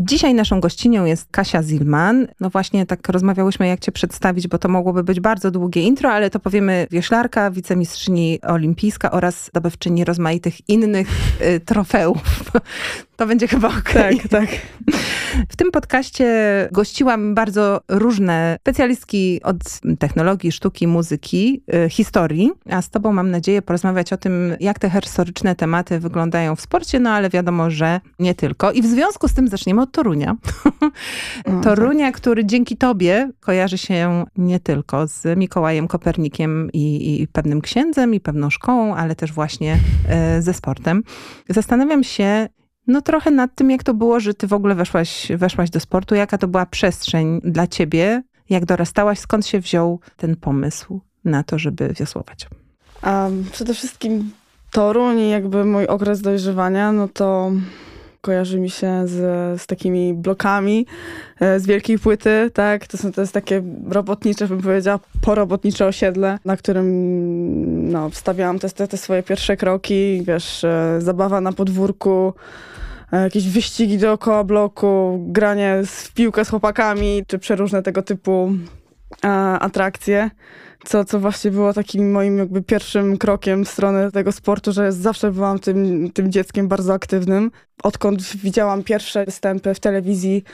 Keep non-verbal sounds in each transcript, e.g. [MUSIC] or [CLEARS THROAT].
Dzisiaj naszą gościnią jest Kasia Zilman. No właśnie tak rozmawiałyśmy, jak cię przedstawić, bo to mogłoby być bardzo długie intro, ale to powiemy wioślarka, wicemistrzyni olimpijska oraz zdobywczyni rozmaitych innych y, trofeów. [LAUGHS] To będzie chyba ok. Tak, tak. W tym podcaście gościłam bardzo różne specjalistki od technologii, sztuki, muzyki, y, historii, a z tobą mam nadzieję porozmawiać o tym, jak te historyczne tematy wyglądają w sporcie, no ale wiadomo, że nie tylko. I w związku z tym zaczniemy od Torunia. Torunia, tak. który dzięki tobie kojarzy się nie tylko z Mikołajem Kopernikiem i, i pewnym księdzem i pewną szkołą, ale też właśnie y, ze sportem. Zastanawiam się, no trochę nad tym, jak to było, że ty w ogóle weszłaś, weszłaś do sportu, jaka to była przestrzeń dla ciebie, jak dorastałaś, skąd się wziął ten pomysł na to, żeby wiosłować? Um, przede wszystkim Toruń i jakby mój okres dojrzewania, no to kojarzy mi się z, z takimi blokami e, z wielkiej płyty, tak? To, są, to jest takie robotnicze, bym powiedziała, porobotnicze osiedle, na którym no, wstawiałam te, te, te swoje pierwsze kroki, wiesz, e, zabawa na podwórku, e, jakieś wyścigi dookoła bloku, granie w piłkę z chłopakami, czy przeróżne tego typu atrakcje co, co właśnie było takim moim jakby pierwszym krokiem w stronę tego sportu, że zawsze byłam tym, tym dzieckiem bardzo aktywnym. Odkąd widziałam pierwsze występy w telewizji,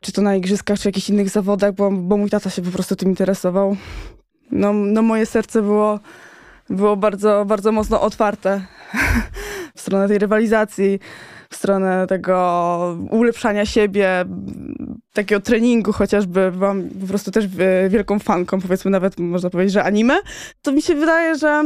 czy to na igrzyskach, czy jakichś innych zawodach, bo, bo mój tata się po prostu tym interesował. No, no moje serce było, było bardzo, bardzo mocno otwarte [LAUGHS] w stronę tej rywalizacji w stronę tego ulepszania siebie, takiego treningu chociażby. Byłam po prostu też wielką fanką, powiedzmy nawet można powiedzieć, że anime. To mi się wydaje, że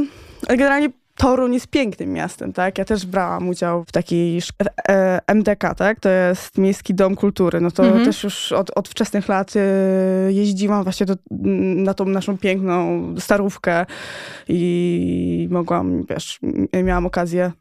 generalnie Toruń jest pięknym miastem, tak? Ja też brałam udział w takiej e, MDK, tak? To jest Miejski Dom Kultury. No to mhm. też już od, od wczesnych lat e, jeździłam właśnie do, na tą naszą piękną starówkę i mogłam, wiesz, miałam okazję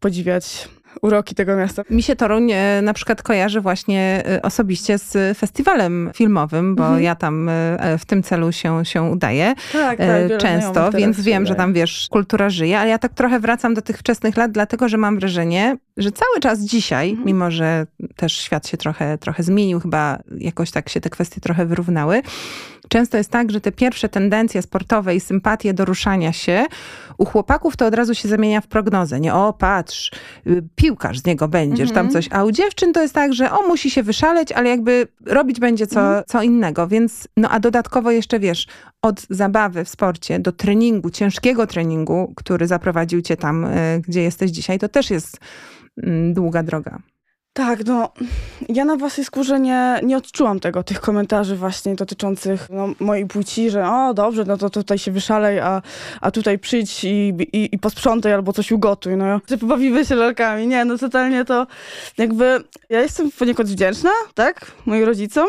podziwiać uroki tego miasta. Mi się Toruń e, na przykład kojarzy właśnie e, osobiście z festiwalem filmowym, bo mhm. ja tam e, w tym celu się, się udaję tak, tak, często, więc wiem, że tam wiesz, kultura żyje, ale ja tak trochę wracam do tych wczesnych lat, dlatego że mam wrażenie, że cały czas dzisiaj, mhm. mimo że też świat się trochę, trochę zmienił, chyba jakoś tak się te kwestie trochę wyrównały, Często jest tak, że te pierwsze tendencje sportowe i sympatie do ruszania się u chłopaków to od razu się zamienia w prognozę. Nie, o patrz, y, piłkarz z niego będziesz, tam mhm. coś. A u dziewczyn to jest tak, że o, musi się wyszaleć, ale jakby robić będzie co, mhm. co innego. Więc, no a dodatkowo jeszcze wiesz, od zabawy w sporcie do treningu, ciężkiego treningu, który zaprowadził cię tam, y, gdzie jesteś dzisiaj, to też jest mm, długa droga. Tak, no ja na własnej skórze nie, nie odczułam tego, tych komentarzy właśnie dotyczących no, mojej płci, że o dobrze, no to tutaj się wyszalej, a, a tutaj przyjdź i, i, i posprzątaj albo coś ugotuj, no. Że pobawimy się lalkami. Nie, no totalnie to jakby ja jestem poniekąd wdzięczna, tak, moim rodzicom,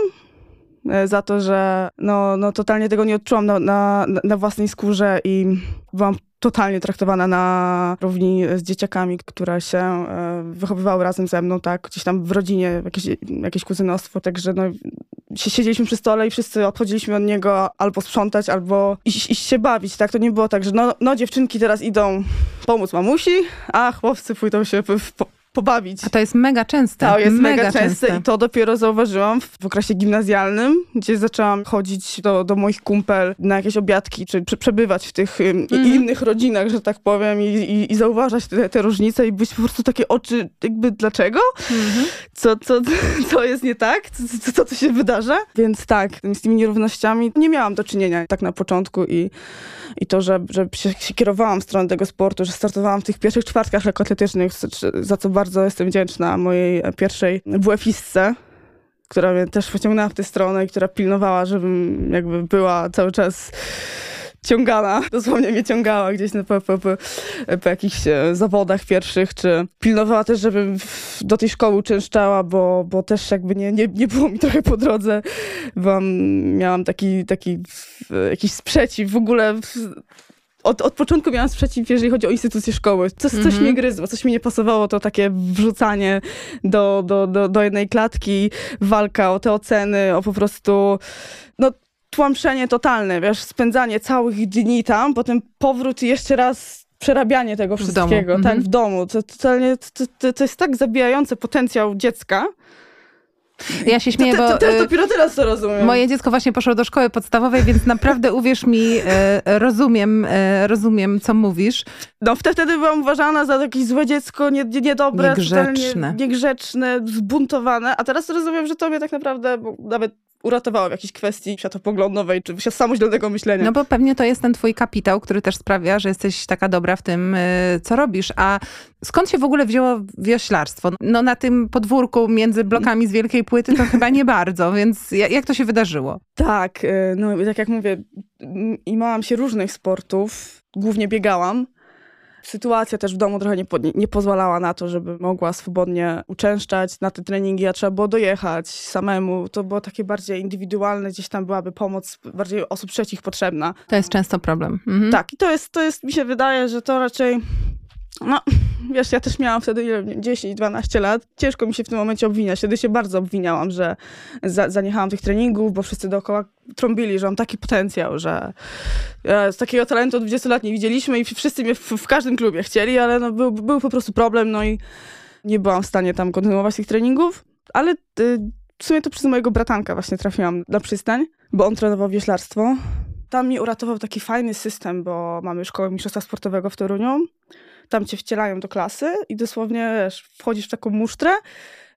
e, za to, że no, no totalnie tego nie odczułam na, na, na własnej skórze i byłam totalnie traktowana na równi z dzieciakami, które się e, wychowywały razem ze mną, tak, gdzieś tam w rodzinie, jakieś, jakieś kuzynostwo, także no, siedzieliśmy przy stole i wszyscy odchodziliśmy od niego albo sprzątać, albo iść, iść się bawić, tak, to nie było tak, że no, no dziewczynki teraz idą pomóc mamusi, a chłopcy pójdą się pobawić. A to jest mega częste. To jest mega, mega częste. częste i to dopiero zauważyłam w, w okresie gimnazjalnym, gdzie zaczęłam chodzić do, do moich kumpel na jakieś obiadki, czy, czy przebywać w tych mm. innych rodzinach, że tak powiem, i, i, i zauważać te, te, różnice i być po prostu takie oczy, jakby dlaczego? Mm-hmm. Co, co, [LAUGHS] co jest nie tak? Co, co, co się wydarza? Więc tak, z tymi nierównościami nie miałam do czynienia tak na początku i, i to, że, że się, się kierowałam w stronę tego sportu, że startowałam w tych pierwszych czwartkach lekkoatletycznych, za co bardzo jestem wdzięczna mojej pierwszej WF-istce, która mnie też pociągnęła w tę stronę i która pilnowała, żebym jakby była cały czas ciągana, dosłownie mnie ciągała gdzieś na, po, po, po, po jakichś e, zawodach pierwszych, czy pilnowała też, żebym do tej szkoły uczęszczała, bo, bo też jakby nie, nie, nie było mi trochę po drodze. Byłam, miałam taki, taki jakiś sprzeciw w ogóle od, od początku miałam sprzeciw, jeżeli chodzi o instytucję szkoły. Coś, coś mm -hmm. mnie gryzło, coś mi nie pasowało, to takie wrzucanie do, do, do, do jednej klatki, walka o te oceny, o po prostu, tłamszenie totalne, wiesz, spędzanie całych dni tam, potem powrót i jeszcze raz przerabianie tego wszystkiego, tak, mm -hmm. w domu. To, totalnie, to, to, to jest tak zabijające potencjał dziecka, Ja się śmieję, bo... Też dopiero teraz to rozumiem. Moje dziecko właśnie poszło do szkoły podstawowej, więc naprawdę uwierz mi, rozumiem, rozumiem, co mówisz. No wtedy byłam uważana za jakieś złe dziecko, niedobre, niegrzeczne. niegrzeczne, zbuntowane, a teraz rozumiem, że tobie tak naprawdę nawet uratowała w jakiejś kwestii światopoglądowej, czy samoświadomego myślenia. No bo pewnie to jest ten twój kapitał, który też sprawia, że jesteś taka dobra w tym, y, co robisz. A skąd się w ogóle wzięło wioślarstwo? No na tym podwórku między blokami z wielkiej płyty to chyba nie bardzo, więc jak to się wydarzyło? Tak, y, no tak jak mówię, imałam się różnych sportów, głównie biegałam. Sytuacja też w domu trochę nie, nie, pozwalała na to, żeby mogła swobodnie uczęszczać na te treningi, a trzeba było dojechać samemu. To było takie bardziej indywidualne, gdzieś tam byłaby pomoc bardziej osób trzecich potrzebna. To jest często problem. Mhm. Tak, i to jest, to jest, mi się wydaje, że to raczej no, [LAUGHS] wiesz, ja też miałam wtedy 10-12 lat. Ciężko mi się w tym momencie obwiniać. Wtedy się bardzo obwiniałam, że za, zaniechałam tych treningów, bo wszyscy dookoła trąbili, że mam taki potencjał, że z takiego talentu od 20 lat nie widzieliśmy i wszyscy mnie w, w każdym klubie chcieli, ale no, był, był po prostu problem, no i nie byłam w stanie tam kontynuować tych treningów. Ale y, w sumie to przez mojego bratanka właśnie trafiłam na przystań, bo on trenował wioślarstwo. Tam mnie uratował taki fajny system, bo mamy szkołę mistrzostwa sportowego w Toruniu tam cię wcielają do klasy i dosłownie wiesz, wchodzisz w taką musztrę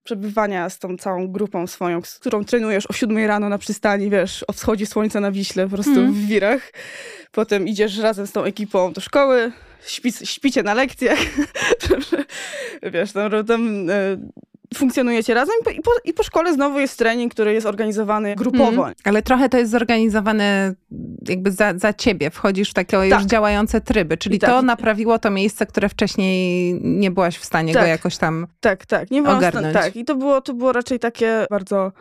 przebywania z tą całą grupą swoją, z którą trenujesz o siódmej rano na przystani, wiesz, o wschodzie słońca na Wiśle, po prostu mm. w wirach. Potem idziesz razem z tą ekipą do szkoły, śpi, śpicie na lekcjach, [LAUGHS] wiesz, tam, tam e, funkcjonujecie razem i po, i po, szkole znowu jest trening, który jest organizowany grupowo. Mm, ale trochę to jest zorganizowane jakby za, za ciebie. Wchodzisz w takie tak. już działające tryby, czyli tak. to naprawiło to miejsce, które wcześniej nie byłaś w stanie tak. go jakoś tam Tak, tak. Nie ogarnąć. tak. I to było, to było raczej takie bardzo...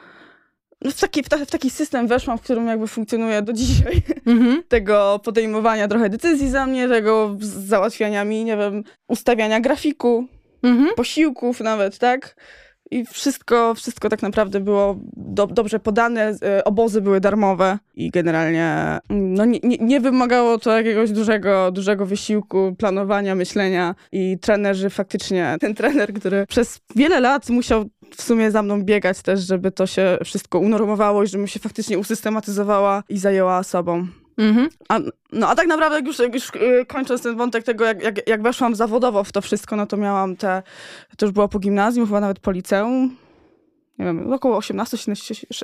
No w, taki, w, ta, w, taki system weszłam, w którym jakby funkcjonuję do dzisiaj. Mm-hmm. [LAUGHS] Tego podejmowania trochę decyzji za mnie, tego załatwiania mi, nie wiem, ustawiania grafiku, mm-hmm. posiłków nawet, tak? I wszystko, wszystko tak naprawdę było do, dobrze podane, e, obozy były darmowe i generalnie mm, no, nie, nie, wymagało to jakiegoś dużego, dużego wysiłku, planowania, myślenia i trenerzy faktycznie, [LAUGHS] ten trener, który przez wiele lat musiał w sumie za mną biegać też, żeby to się wszystko unormowało i żebym się faktycznie usystematyzowała i zajęła sobą. Mhm. A, no a tak naprawdę jak już, jak już y, kończąc ten wątek tego, jak, jak, jak weszłam zawodowo w to wszystko, no to miałam te, to już było po gimnazjum, chyba nawet po liceum, nie wiem, około 18,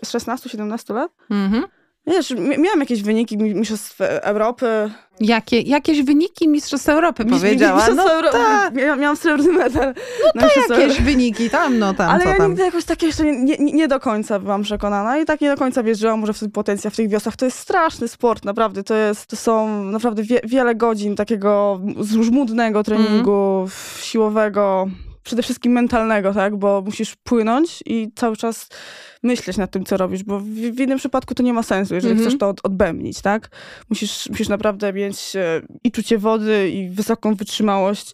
16, 17 lat. Mhm. Wiesz, miałam jakieś wyniki Mistrzostw Europy. Jakie, jakieś wyniki Mistrzostw Europy powiedziała? no Europy. Ta. Miałam srebrny medal. No to jakieś Europy. wyniki tam, no tam, Ale ja tam. nigdy jakoś tak jeszcze nie, nie, nie, do końca byłam przekonana i tak nie do końca wierzyłam, może w ten potencjał w tych wiosnach. To jest straszny sport, naprawdę. To, jest, to są naprawdę wie, wiele godzin takiego żmudnego treningu, mm. siłowego, przede wszystkim mentalnego, tak? Bo musisz płynąć i cały czas myśleć nad tym, co robisz, bo w, w innym przypadku to nie ma sensu, jeżeli mm -hmm. chcesz to od, odbębnić, tak? Musisz, musisz naprawdę mieć e, i czucie wody, i wysoką wytrzymałość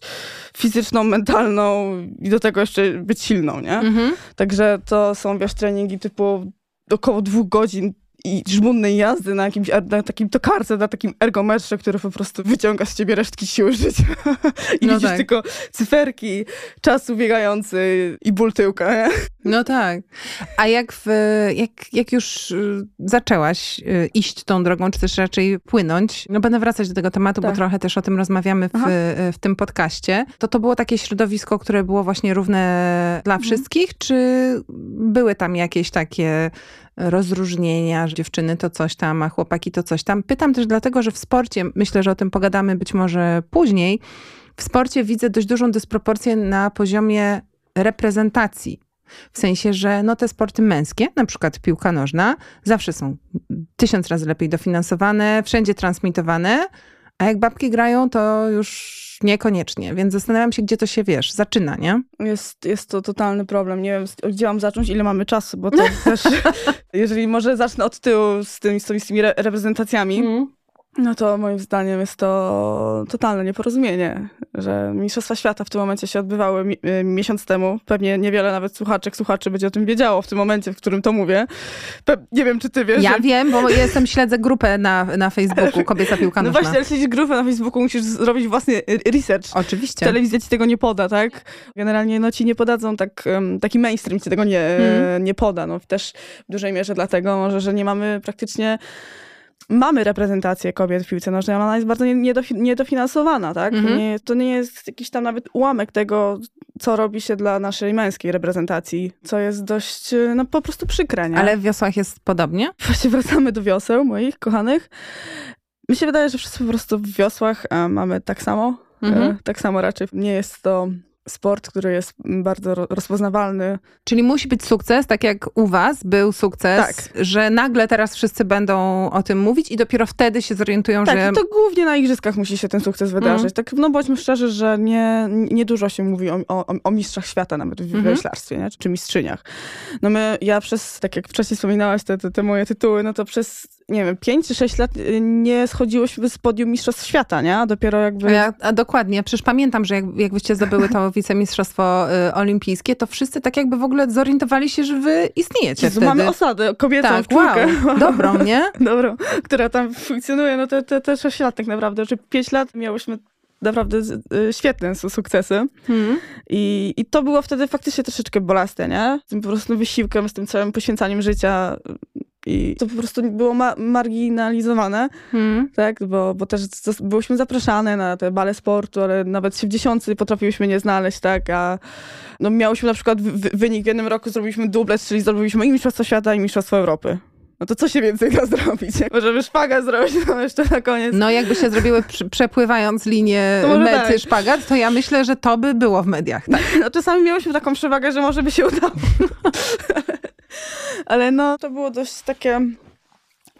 fizyczną, mentalną i do tego jeszcze być silną, nie? Mm -hmm. Także to są, wiesz, treningi typu około dwóch godzin i żmudnej jazdy na jakimś na takim tokarce, na takim ergometrze, który po prostu wyciąga z ciebie resztki siły życia. [LAUGHS] I no widzisz tak. tylko cyferki, czasu biegający i ból tyłka. Nie? No tak. A jak, w, jak, jak już y, zaczęłaś y, iść tą drogą, czy też raczej płynąć, no będę wracać do tego tematu, tak. bo trochę też o tym rozmawiamy w, y, w tym podcaście, to to było takie środowisko, które było właśnie równe dla mhm. wszystkich, czy były tam jakieś takie rozróżnienia, że dziewczyny to coś tam, a chłopaki to coś tam. Pytam też dlatego, że w sporcie, myślę, że o tym pogadamy być może później, w sporcie widzę dość dużą dysproporcję na poziomie reprezentacji. W sensie, że no te sporty męskie, na przykład piłka nożna, zawsze są tysiąc razy lepiej dofinansowane, wszędzie transmitowane, a jak babki grają, to już niekoniecznie, więc zastanawiam się, gdzie to się, wiesz, zaczyna, nie? Jest, jest to totalny problem. Nie wiem, gdzie mam zacząć, ile mamy czasu, bo to [LAUGHS] też, jeżeli może zacznę od tyłu z tymi, z tymi reprezentacjami. Mm. No to moim zdaniem jest to totalne nieporozumienie, że Mistrzostwa Świata w tym momencie się odbywały mi y, miesiąc temu. Pewnie niewiele nawet słuchaczek, słuchaczy będzie o tym wiedziało w tym momencie, w którym to mówię. Pe nie wiem, czy ty wiesz. Ja że... wiem, bo jestem, śledzę grupę na, na Facebooku, [LAUGHS] Kobieca Piłka No właśnie, ale śledzisz grupę na Facebooku, musisz zrobić własny research. Oczywiście. Telewizja ci tego nie poda, tak? Generalnie no ci nie podadzą, tak, taki mainstream ci tego nie, hmm. nie poda. No też w dużej mierze dlatego może, że nie mamy praktycznie mamy reprezentację kobiet w piłce nożnej, ale ona jest bardzo niedofinansowana, tak? Mhm. Nie, to nie jest jakiś tam nawet ułamek tego, co robi się dla naszej męskiej reprezentacji, co jest dość, no po prostu przykre, nie? Ale w wiosłach jest podobnie? [LAUGHS] Właśnie wracamy do wioseł moich kochanych. Mi się wydaje, że wszyscy po prostu w wiosłach mamy tak samo. Mhm. E, tak samo raczej. Nie jest to sport, który jest bardzo rozpoznawalny. Czyli musi być sukces, tak jak u was był sukces, tak. że nagle teraz wszyscy będą o tym mówić i dopiero wtedy się zorientują, tak, że... Tak, to głównie na igrzyskach musi się ten sukces wydarzyć. Mm. Tak, no bądźmy szczerzy, że nie, nie dużo się mówi o, o, o mistrzach świata nawet w mm -hmm. nie? czy mistrzyniach. No my, ja przez, tak jak wcześniej wspominałaś, te, te, te moje tytuły, no to przez nie wiem, 5 czy 6 lat y, nie schodziłyśmy z podium Mistrzostw Świata, nie? A dopiero jakby... Ja, a dokładnie, przecież pamiętam, że jak, jakbyście zdobyły to wicemistrzostwo y, olimpijskie, to wszyscy tak jakby w ogóle zorientowali się, że wy istniejecie Jezu, wtedy. Mamy osadę kobietą tak, w czwórkę. Wow. [LAUGHS] Dobrą, nie? Dobrą, która tam funkcjonuje, no te, te, te 6 lat tak naprawdę, że 5 lat miałyśmy naprawdę y, świetne sukcesy. Hmm. I, I to było wtedy faktycznie troszeczkę bolaste, nie? Z tym po prostu wysiłkiem, z tym całym poświęcaniem życia i to po prostu było ma marginalizowane, hmm. tak, bo, bo też byłyśmy zapraszane na te bale sportu, ale nawet się w dziesiątce potrafiłyśmy nie znaleźć, tak, a no miałyśmy na przykład wynik w jednym roku, zrobiliśmy dublet, czyli zdobyliśmy i Mistrzostwo Świata, i Mistrzostwo Europy. No to co się więcej da [LAUGHS] zrobić? Możemy szpagat zrobić no jeszcze na koniec. No jakby się zrobiły przepływając linię mety tak. szpagat, to ja myślę, że to by było w mediach. Tak. No czasami miałyśmy taką przewagę, że może by się udało. [LAUGHS] Ale no, to było dość takie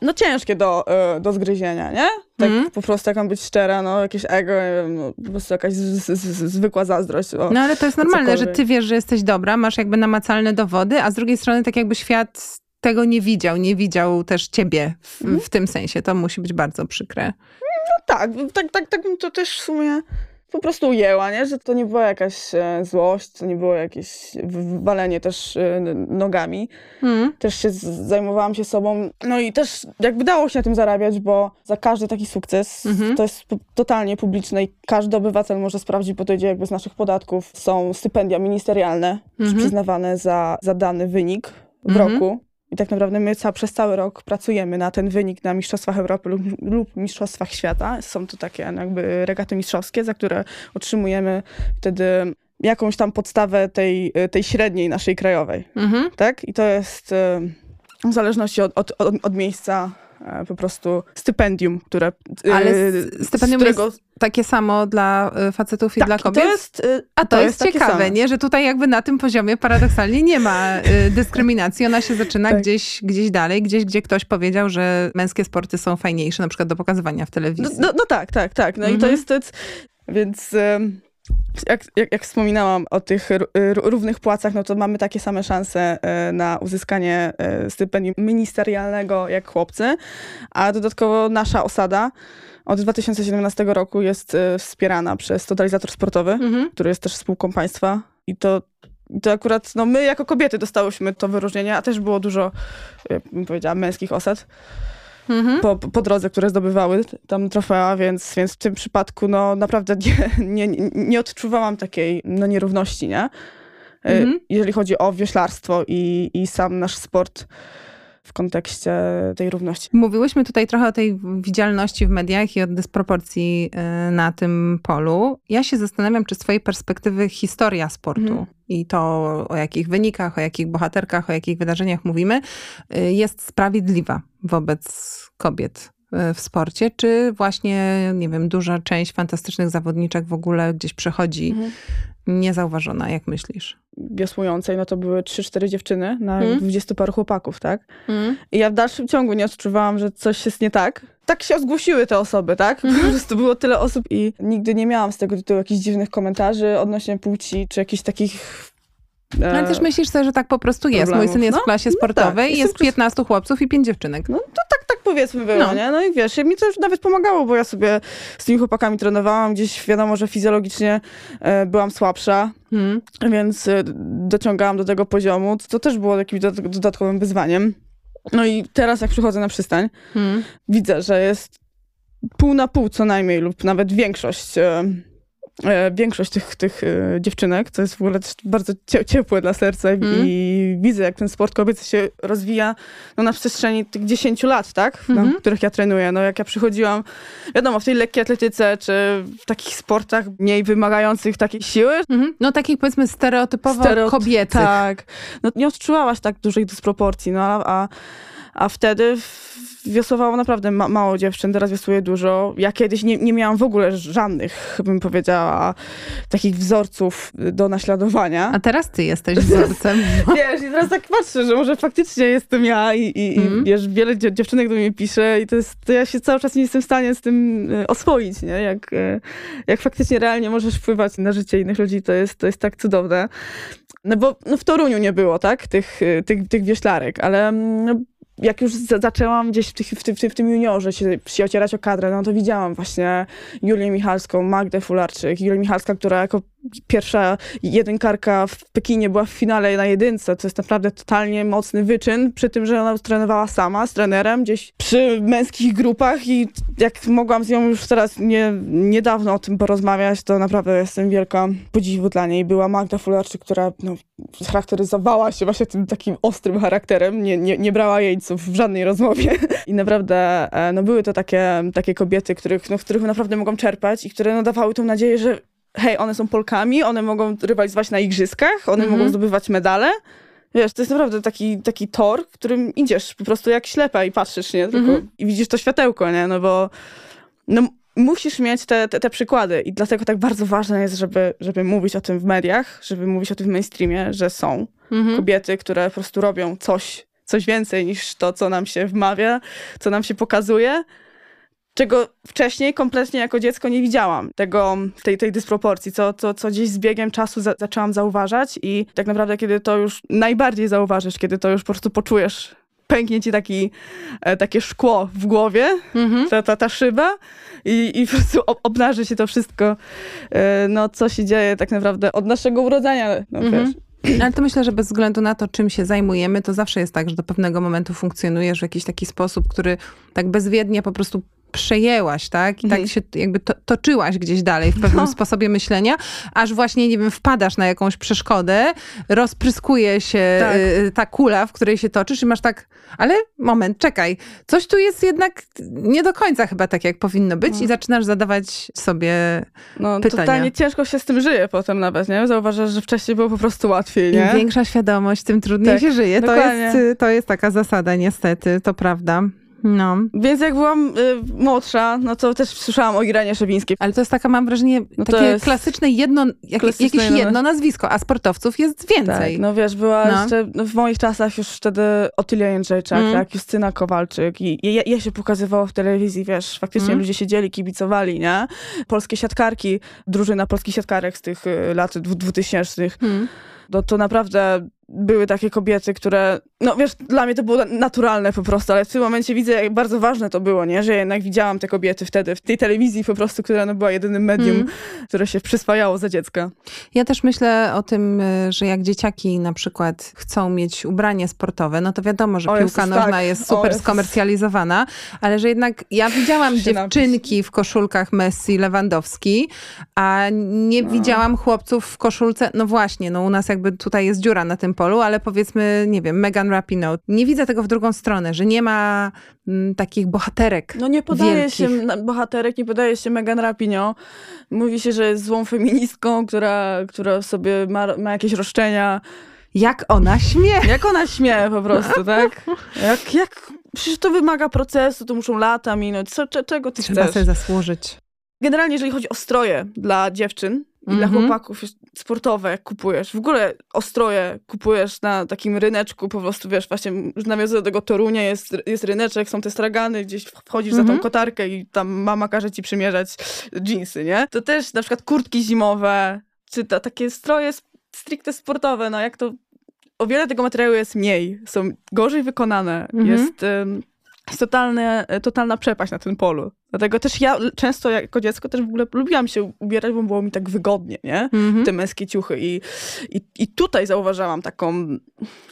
no ciężkie do, e, do zgryzienia, nie? Tak mm. po prostu, jak mam być szczera, no jakieś ego, no, po prostu jakaś z, z, z, zwykła zazdrość. O, no ale to jest normalne, że ty wiesz, że jesteś dobra, masz jakby namacalne dowody, a z drugiej strony tak jakby świat tego nie widział, nie widział też ciebie w, mm. w tym sensie. To musi być bardzo przykre. No tak, tak, tak, tak to też w sumie po prostu ujęła, nie? że to nie była jakaś e, złość, to nie było jakieś walenie też e, nogami. Mm. Też się zajmowałam się sobą. No i też jakby dało się na tym zarabiać, bo za każdy taki sukces -hmm. to jest totalnie publiczne i każdy obywatel może sprawdzić, bo to idzie jakby z naszych podatków. Są stypendia ministerialne -hmm. przyznawane za, za dany wynik w -hmm. roku. I tak naprawdę my ca przez cały rok pracujemy na ten wynik na Mistrzostwach Europy lub, lub Mistrzostwach Świata. Są to takie jakby regaty mistrzowskie, za które otrzymujemy wtedy jakąś tam podstawę tej, tej średniej naszej krajowej. Mhm. Tak? I to jest e, w zależności od, od, od, od miejsca po prostu stypendium, które... E, Ale stypendium którego... jest takie samo dla e, facetów i tak, dla kobiet? To jest, A to, to jest, jest ciekawe, nie? Że tutaj jakby na tym poziomie paradoksalnie nie ma dyskryminacji. Ona się zaczyna tak. gdzieś, gdzieś dalej, gdzieś, gdzie ktoś powiedział, że męskie sporty są fajniejsze, na przykład do pokazywania w telewizji. No, no, no tak, tak, tak. No mhm. i to mhm. jest... Więc jak, jak, jak, wspominałam o tych równych płacach, no to mamy takie same szanse e, na uzyskanie e, stypendium ministerialnego jak chłopcy, a dodatkowo nasza osada od 2017 roku jest e, wspierana przez Totalizator Sportowy, mhm. który jest też spółką państwa. I to to akurat no, my jako kobiety dostałyśmy to wyróżnienie, a też było dużo, bym powiedziała, męskich osad mhm. po, po drodze, które zdobywały tam trofea, więc, więc w tym przypadku no naprawdę nie, [LAUGHS] nie, nie odczuwałam takiej no, nierówności, nie? E, mhm. Jeżeli chodzi o wioślarstwo i, i sam nasz sport w kontekście tej równości. Mówiłyśmy tutaj trochę o tej widzialności w mediach i o dysproporcji e, na tym polu. Ja się zastanawiam, czy z twojej perspektywy historia sportu mhm. i to o jakich wynikach, o jakich bohaterkach, o jakich wydarzeniach mówimy, e, jest sprawiedliwa wobec kobiet w sporcie, czy właśnie, nie wiem, duża część fantastycznych zawodniczek w ogóle gdzieś przechodzi mhm niezauważona, jak myślisz? Wiosłującej, no to były 3-4 dziewczyny na hmm? 20 paru chłopaków, tak? Hmm? I ja w dalszym ciągu nie odczuwałam, że coś jest nie tak. Tak się zgłosiły te osoby, tak? Hmm? Po prostu było tyle osób i nigdy nie miałam z tego tytułu jakichś dziwnych komentarzy odnośnie płci, czy jakichś takich e, ale też myślisz sobie, że tak po prostu jest. Problemów. Mój syn jest no, w klasie sportowej, no tak. jest 15 chłopców i 5 dziewczynek. No to tak, tak powiedzmy było, no. nie? No i wiesz, mi to już nawet pomagało, bo ja sobie z tymi chłopakami trenowałam, gdzieś wiadomo, że fizjologicznie e, byłam słabsza, hmm. więc e, dociągałam do tego poziomu. To, też było jakimś dodatkowym wyzwaniem. No i teraz jak przychodzę na przystań, hmm. widzę, że jest pół na pół co najmniej lub nawet większość e, E, większość tych, tych e, dziewczynek, co jest w ogóle bardzo ciepłe dla serca mm. i widzę, jak ten sport kobiecy się rozwija no, na przestrzeni tych 10 lat, tak, mm -hmm. których ja trenuję. No, jak ja przychodziłam, wiadomo, w tej lekkiej atletyce, czy w takich sportach mniej wymagających takiej siły. Mm -hmm. No takich powiedzmy stereotypowo Stereoty kobietych. Tak. No, nie odczuwałaś tak dużej dysproporcji, no a, a, a wtedy wiosłowało naprawdę ma mało dziewczyn, teraz wiosłuje dużo. Ja kiedyś nie, nie miałam w ogóle żadnych, bym powiedziała, takich wzorców do naśladowania. A teraz ty jesteś wzorcem. [LAUGHS] wiesz, i teraz tak patrzę, że może faktycznie jestem ja i, i, mm. i wiesz, wiele dziewczynek do mnie pisze i to jest, to ja się cały czas nie jestem w stanie z tym e, oswoić, nie? Jak, e, jak faktycznie realnie możesz wpływać na życie innych ludzi, to jest, to jest tak cudowne. No bo no w Toruniu nie było, tak, tych, e, tych, tych wieślarek, ale no, jak już zaczęłam gdzieś w, tych, w, tym, w tym juniorze się, się ocierać o kadrę, no to widziałam właśnie Julię Michalską, Magdę Fularczyk, Julię Michalska, która jako pierwsza jedynkarka w Pekinie była w finale na jedynce. To jest naprawdę totalnie mocny wyczyn, przy tym, że ona trenowała sama z trenerem gdzieś przy męskich grupach i jak mogłam z nią już teraz nie, niedawno o tym porozmawiać, to naprawdę jestem wielka podziwu dla niej. Była Magda Fularczyk, która no, charakteryzowała się właśnie tym takim ostrym charakterem, nie, nie, nie brała jeńców w żadnej rozmowie. [LAUGHS] I naprawdę e, no, były to takie, takie kobiety, których, no, których naprawdę mogą czerpać i które no, dawały tą nadzieję, że hej, one są Polkami, one mogą rywalizować na igrzyskach, one mogą mhm. zdobywać medale. Wiesz, to jest naprawdę taki, taki tor, w którym idziesz po prostu jak ślepa i patrzysz, nie? Tylko, mhm. I widzisz to światełko, nie? No bo no, musisz mieć te, te, te, przykłady i dlatego tak bardzo ważne jest, żeby, żeby mówić o tym w mediach, żeby mówić o tym w mainstreamie, że są mhm. kobiety, które po prostu robią coś, coś więcej niż to, co nam się wmawia, co nam się pokazuje, czego wcześniej kompletnie jako dziecko nie widziałam, tego, tej, tej dysproporcji, co, co, co gdzieś z biegiem czasu za, zaczęłam zauważać i tak naprawdę kiedy to już najbardziej zauważysz, kiedy to już po prostu poczujesz, pęknie ci taki, e, takie szkło w głowie, mhm. ta, ta, ta szyba i, i po prostu obnaży się to wszystko, e, no co się dzieje tak naprawdę od naszego urodzenia, no mhm. wiesz. [CLEARS THROAT] Ale to myślę, że bez względu na to, czym się zajmujemy, to zawsze jest tak, że do pewnego momentu funkcjonujesz w jakiś taki sposób, który tak bezwiednie po prostu przejęłaś, tak? I tak mhm. się jakby to, toczyłaś gdzieś dalej w pewnym no. sposobie myślenia, aż właśnie, nie wiem, wpadasz na jakąś przeszkodę, rozpryskuje się tak. y, ta kula, w której się toczysz i masz tak, ale moment, czekaj, coś tu jest jednak nie do końca chyba tak, jak powinno być no. i zaczynasz zadawać sobie no, pytania. Totalnie ciężko się z tym żyje potem nawet, nie? Zauważasz, że wcześniej było po prostu łatwiej, nie? Im większa świadomość, tym trudniej tak, się żyje. To jest, to jest taka zasada niestety, to prawda. No. Więc jak byłam y, młodsza, no to też słyszałam o Irenie Szewińskiej. Ale to jest taka, mam wrażenie, no takie klasyczne jedno, jak, klasyczne jakieś jedno nazwisko, a sportowców jest więcej. Tak, no wiesz, była no. jeszcze, no w moich czasach już wtedy Otylia Jędrzejczak, mm. tak, Justyna Kowalczyk i je, je się pokazywało w telewizji, wiesz, faktycznie mm. ludzie siedzieli, kibicowali, nie? Polskie siatkarki, drużyna polskich siatkarek z tych y, lat dwutysięcznych. Mm. No to naprawdę były takie kobiety, które, no wiesz, dla mnie to było naturalne po prostu, ale w tym momencie widzę, jak bardzo ważne to było, nie? Że jednak widziałam te kobiety wtedy w tej telewizji po prostu, która no, była jedynym medium, mm. które się przyswajało za dziecka. Ja też myślę o tym, y, że jak dzieciaki na przykład chcą mieć ubranie sportowe, no to wiadomo, że o, piłka jest, nożna tak. jest super o, skomercjalizowana, ale że jednak ja widziałam [LAUGHS] dziewczynki w koszulkach Messi, Lewandowski, a nie no. widziałam chłopców w koszulce, no właśnie, no u nas jakby tutaj jest dziura na tym polu, ale powiedzmy, nie wiem, Megan Rapinoe. Nie widzę tego w drugą stronę, że nie ma m, mm, takich bohaterek No nie podaje wielkich. się bohaterek, nie podaje się Megan Rapinoe. Mówi się, że jest złą feministką, która, która sobie ma, ma jakieś roszczenia. Jak ona śmie. [LAUGHS] Jak ona śmie po prostu, tak? Jak, jak, przecież to wymaga procesu, to muszą lata minąć. Co, czego ty Trzeba chcesz? sobie zasłużyć. Generalnie, jeżeli chodzi o stroje dla dziewczyn, i mm -hmm. dla mhm. chłopaków sportowe kupujesz. W ogóle ostroje kupujesz na takim ryneczku, po prostu wiesz, właśnie nawiązuję do tego Torunia, jest, jest ryneczek, są te stragany, gdzieś wchodzisz mm -hmm. za tą mhm. kotarkę i tam mama każe ci przymierzać dżinsy, nie? To też na przykład kurtki zimowe, czy to, takie stroje stricte sportowe, no jak to o wiele tego materiału jest mniej, są gorzej wykonane, mm -hmm. jest jest totalne, totalna przepaść na tym polu. Dlatego też ja często jako dziecko też w ogóle lubiłam się ubierać, bo było mi tak wygodnie, nie? Mm-hmm. Te męskie ciuchy. I, i, I tutaj zauważałam taką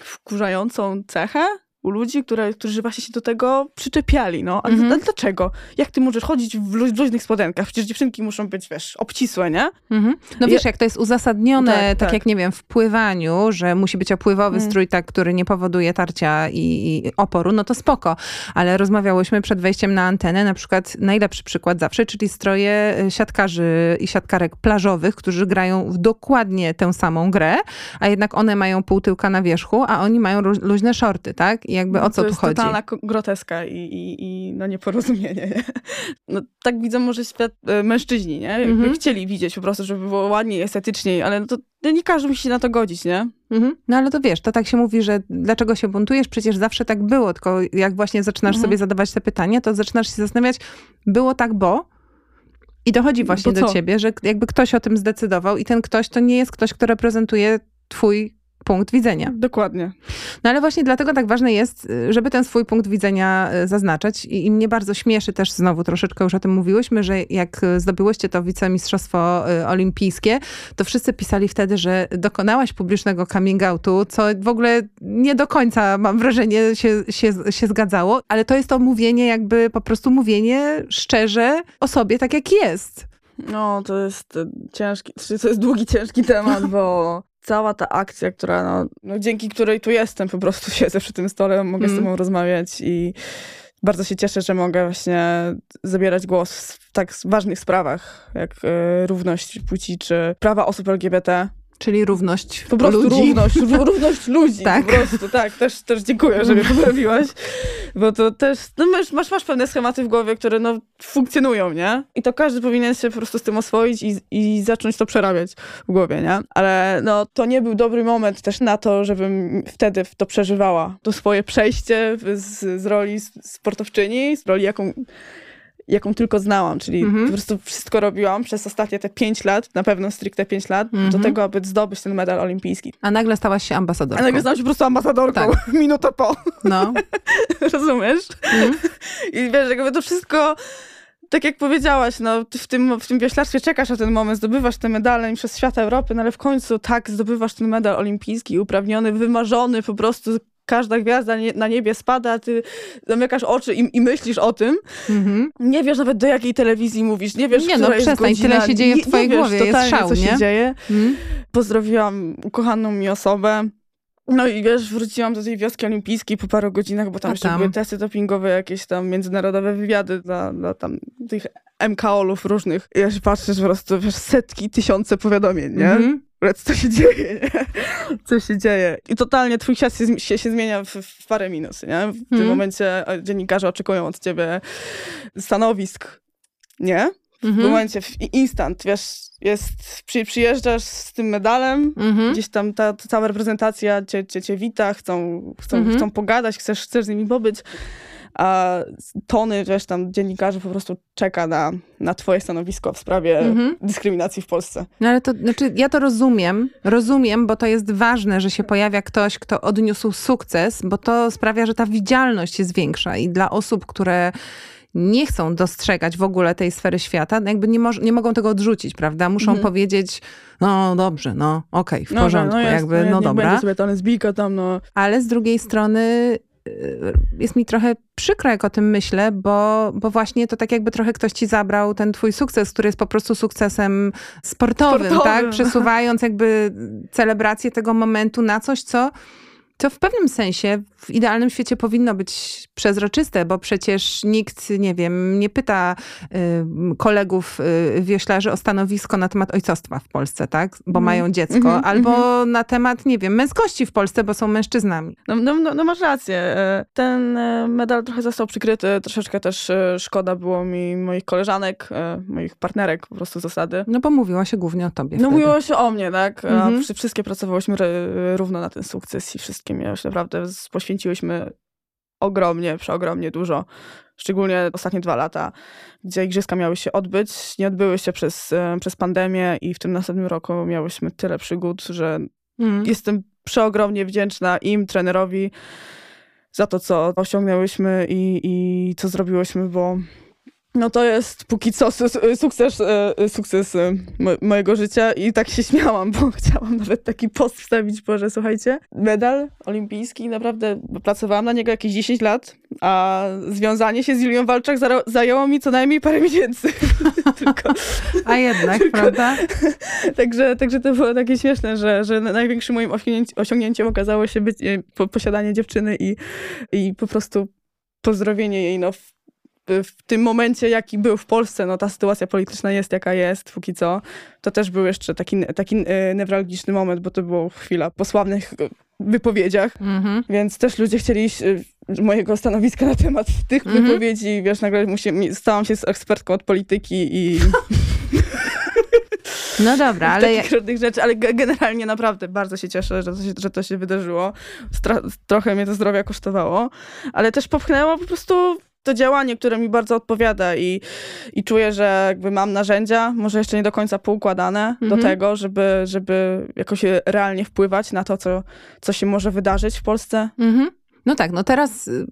wkurzającą cechę, u ludzi, które, którzy właśnie się do tego przyczepiali, no. Ale, mhm. dlaczego? Jak ty możesz chodzić w, lu- w luźnych spodenkach? Przecież dziewczynki muszą być, wiesz, obcisłe, nie? Mhm. No wiesz, jak to jest uzasadnione, tak, tak, tak, jak, nie wiem, w pływaniu, że musi być opływowy mhm. strój, tak, który nie powoduje tarcia i, i, oporu, no to spoko. Ale rozmawiałyśmy przed wejściem na antenę, na przykład najlepszy przykład zawsze, czyli stroje y, siatkarzy i siatkarek plażowych, którzy grają w dokładnie tę samą grę, a jednak one mają pół tyłka na wierzchu, a oni mają luźne shorty, tak? I jakby o co tu chodzi? To jest totalna groteska i, i, i no nieporozumienie. Nie? No, tak widzą może świat e, mężczyźni, nie? Jakby mhm. chcieli widzieć po prostu, żeby było ładniej, estetyczniej, ale no to nie każdy musi się na to godzić, nie? Mhm. No ale to wiesz, to tak się mówi, że dlaczego się buntujesz? Przecież zawsze tak było, tylko jak właśnie zaczynasz mhm. sobie zadawać te pytania, to zaczynasz się zastanawiać, było tak, bo... I dochodzi właśnie do ciebie, że jakby ktoś o tym zdecydował i ten ktoś to nie jest ktoś, kto reprezentuje twój punkt widzenia. Dokładnie. No ale właśnie dlatego tak ważne jest, żeby ten swój punkt widzenia e, zaznaczać. I, I, mnie bardzo śmieszy też, znowu troszeczkę już o tym mówiłyśmy, że jak zdobyłyście to wicemistrzostwo olimpijskie, to wszyscy pisali wtedy, że dokonałaś publicznego coming outu, co w ogóle nie do końca, mam wrażenie, się, się, się zgadzało. Ale to jest to mówienie, jakby po prostu mówienie szczerze o sobie tak, jak jest. No, to jest ciężki, to jest długi, ciężki temat, bo cała ta akcja, która, no, no, dzięki której tu jestem, po prostu [LAUGHS] siedzę przy tym stole, mogę mm. z mhm. tobą rozmawiać i bardzo się cieszę, że mogę właśnie zabierać głos w tak ważnych sprawach, jak y, równość płci czy prawa osób LGBT. Czyli równość Po prostu ludzi. równość, [LAUGHS] równość ludzi tak. po prostu, tak. Też, też dziękuję, że mnie poprawiłaś, bo to też, no masz, masz, masz pewne schematy w głowie, które no funkcjonują, nie? I to każdy powinien się po prostu z tym oswoić i, i zacząć to przerabiać w głowie, nie? Ale no to nie był dobry moment też na to, żebym wtedy to przeżywała. To swoje przejście z, z roli sportowczyni, z roli jaką jaką tylko znałam, czyli mm -hmm. po prostu wszystko robiłam przez ostatnie te pięć lat, na pewno stricte pięć lat, mm -hmm. do mhm. tego, aby zdobyć ten medal olimpijski. A nagle stałaś się ambasadorką. A nagle stałaś się po prostu ambasadorką, tak. [LAUGHS] minutę po. No. [LAUGHS] Rozumiesz? Mm. I wiesz, jakby to wszystko tak jak powiedziałaś, no, w tym, w tym wioślarstwie czekasz na ten moment, zdobywasz te medale przez świat Europy, no ale w końcu tak, zdobywasz ten medal olimpijski, uprawniony, wymarzony, po prostu każda gwiazda nie, na niebie spada, ty zamykasz oczy i, i myślisz o tym. Mm-hmm. Nie wiesz nawet do jakiej telewizji mówisz, nie wiesz, Nie no, przestań, tyle się dzieje w twojej nie, nie głowie, wiesz, jest szał, co nie? się dzieje. Mm. Pozdrowiłam ukochaną mi osobę. No i wiesz, wróciłam do tej wioski olimpijskiej po paru godzinach, bo tam A jeszcze tam? były testy dopingowe, jakieś tam międzynarodowe wywiady dla, dla tam tych MKOL-ów różnych. Ja się patrzę, że po prostu wiesz, setki, tysiące powiadomień, nie? Mm-hmm co się dzieje, nie? Co się dzieje. I totalnie twój świat się, się, się zmienia w, w, parę minut, nie? W tym mm. momencie dziennikarze oczekują od ciebie stanowisk, nie? W mm -hmm. momencie, w instant, wiesz, jest, przy, przyjeżdżasz z tym medalem, mm -hmm. gdzieś tam ta, ta, cała reprezentacja cię, cię, cię wita, chcą, chcą, -hmm. chcą pogadać, chcesz, chcesz z nimi pobyć a tony wiesz, tam dziennikarzy po prostu czeka na, na twoje stanowisko w sprawie mhm. dyskryminacji w Polsce. No ale to, znaczy ja to rozumiem, rozumiem, bo to jest ważne, że się pojawia ktoś, kto odniósł sukces, bo to sprawia, że ta widzialność jest większa i dla osób, które nie chcą dostrzegać w ogóle tej sfery świata, no jakby nie, nie mogą tego odrzucić, prawda? Muszą mhm. powiedzieć, no dobrze, no okej, okay, w no, porządku, no, jakby, no, no dobra. Będzie sobie ta lesbijka tam, no. Ale z drugiej strony jest mi trochę przykro, jak o tym myślę, bo, bo właśnie to tak jakby trochę ktoś ci zabrał ten twój sukces, który jest po prostu sukcesem sportowym, sportowym. tak? Przesuwając jakby celebrację tego momentu na coś, co to w pewnym sensie w idealnym świecie powinno być przezroczyste, bo przecież nikt, nie wiem, nie pyta y, kolegów y, wioślarzy o stanowisko na temat ojcostwa w Polsce, tak? Bo mm. mają dziecko. Mm -hmm, albo mm -hmm. na temat, nie wiem, męskości w Polsce, bo są mężczyznami. No, no, no, no masz rację. E, ten e, medal trochę został przykryty. Troszeczkę też e, szkoda było mi moich koleżanek, moich partnerek po prostu zasady. No bo mówiło się głównie o tobie No wtedy. mówiło się o mnie, tak? Mm -hmm. Wszystkie pracowałyśmy równo na ten sukces i wszystkie mnie już naprawdę poświęciłyśmy ogromnie, przeogromnie dużo. Szczególnie ostatnie dwa lata, gdzie igrzyska miały się odbyć, nie odbyły się przez, przez pandemię i w tym następnym roku miałyśmy tyle przygód, że mm. jestem przeogromnie wdzięczna im, trenerowi, za to, co osiągnęłyśmy i, i co zrobiłyśmy, bo no to jest póki co sukces, e, sukces e, mojego życia i tak się [LAUGHS] śmiałam, bo [LAUGHS] chciałam nawet taki post wstawić, Boże, słuchajcie, medal olimpijski, naprawdę pracowałam na niego jakieś 10 lat, a związanie się z Julią Walczak zajęło mi co najmniej parę miesięcy. [LAUGHS] tylko, a jednak, tylko, prawda? także, także to było takie śmieszne, że, że największym moim osiągnięciem okazało się być e, posiadanie dziewczyny i, i po prostu pozdrowienie jej no, w tym momencie, jaki był w Polsce, no ta sytuacja polityczna jest jaka jest, póki co, to też był jeszcze taki, taki e, newralgiczny moment, bo to była chwila po sławnych e, wypowiedziach, mm-hmm. więc też ludzie chcieli mojego stanowiska na temat tych mm-hmm. wypowiedzi, wiesz, nagle musi, stałam się ekspertką od polityki i... No dobra, [LAUGHS] ale... Takich różnych rzeczy, ale generalnie naprawdę bardzo się cieszę, że to się, że to się wydarzyło. Stro trochę mnie to zdrowia kosztowało, ale też popchnęło po prostu to działanie, które mi bardzo odpowiada i, i czuję, że jakby mam narzędzia, może jeszcze nie do końca poukładane mhm. do tego, żeby, żeby jakoś realnie wpływać na to, co, co się może wydarzyć w Polsce. Mhm. No tak, no teraz y,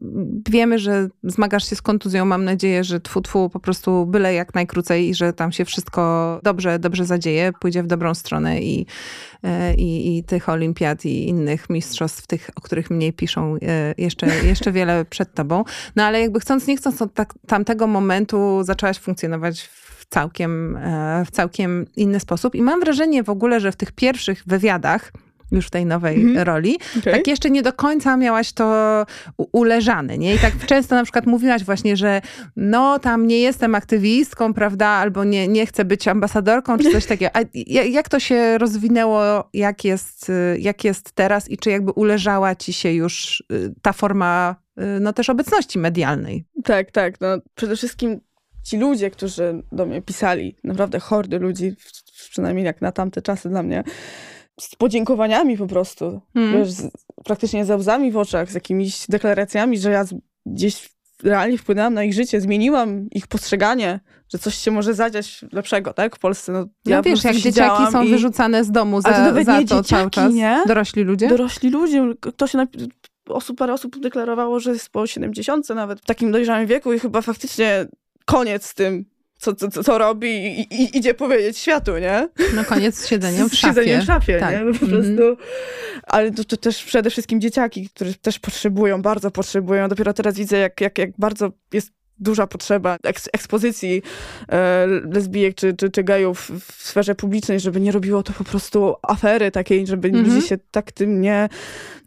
wiemy, że zmagasz się z kontuzją. Mam nadzieję, że twu, twu po prostu byle jak najkrócej i że tam się wszystko dobrze, dobrze zadzieje, pójdzie w dobrą stronę i, y, i, i tych olimpiad i innych mistrzostw, tych, o których mniej piszą, y, jeszcze, [LAUGHS] jeszcze wiele przed tobą. No ale jakby chcąc, nie chcąc od tak, tamtego momentu zaczęłaś funkcjonować w całkiem, w całkiem inny sposób. I mam wrażenie w ogóle, że w tych pierwszych wywiadach, już w tej nowej mhm. roli. Okay. Tak jeszcze nie do końca miałaś to uleżane, nie? I tak często na przykład mówiłaś właśnie, że no tam nie jestem aktywistką, prawda, albo nie, nie chcę być ambasadorką, czy coś [LAUGHS] takiego. A jak to się rozwinęło, jak jest, jak jest teraz i czy jakby uleżała ci się już y, ta forma y, no też obecności medialnej? Tak, tak. No, przede wszystkim ci ludzie, którzy do mnie pisali, naprawdę hordy ludzi, przynajmniej jak na tamte czasy dla mnie, z podziękowaniami po prostu. Mm. Wiesz, z, praktycznie ze łzami w oczach, z jakimiś deklaracjami, że ja gdzieś realnie wpłynęłam na ich życie, zmieniłam ich postrzeganie, że coś się może zadziać lepszego, tak, w Polsce. No, ja no wiesz, jak dzieciaki są i... wyrzucane z domu za, to, za to dzieciaki, cały czas. Nie? Dorośli ludzie? Dorośli ludzie. Ktoś na... osób, parę osób deklarowało, że jest po 70 nawet w takim dojrzałym wieku i chyba faktycznie koniec z tym co, co, co robi i, i, idzie powiedzieć światu, nie? No koniec z siedzeniem w szafie. Siedzeniem w szafie, tak. nie? No po mm -hmm. prostu. Ale to, to, też przede wszystkim dzieciaki, które też potrzebują, bardzo potrzebują. Dopiero teraz widzę, jak, jak, jak bardzo jest duża potrzeba eks ekspozycji e, lesbijek czy, czy, czy gejów w sferze publicznej, żeby nie robiło to po prostu afery takiej, żeby mm -hmm. ludzie się tak tym nie,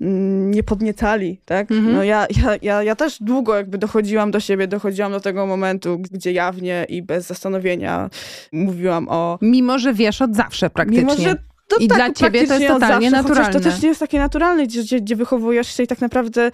mm, nie podniecali, tak? Mm -hmm. No ja, ja, ja, ja też długo jakby dochodziłam do siebie, dochodziłam do tego momentu, gdzie jawnie i bez zastanowienia mówiłam o... Mimo, że wiesz od zawsze praktycznie. Mimo, że to I tak, dla ciebie to jest totalnie zawsze, naturalne. To też nie jest takie naturalne, gdzie, gdzie wychowujesz się i tak naprawdę,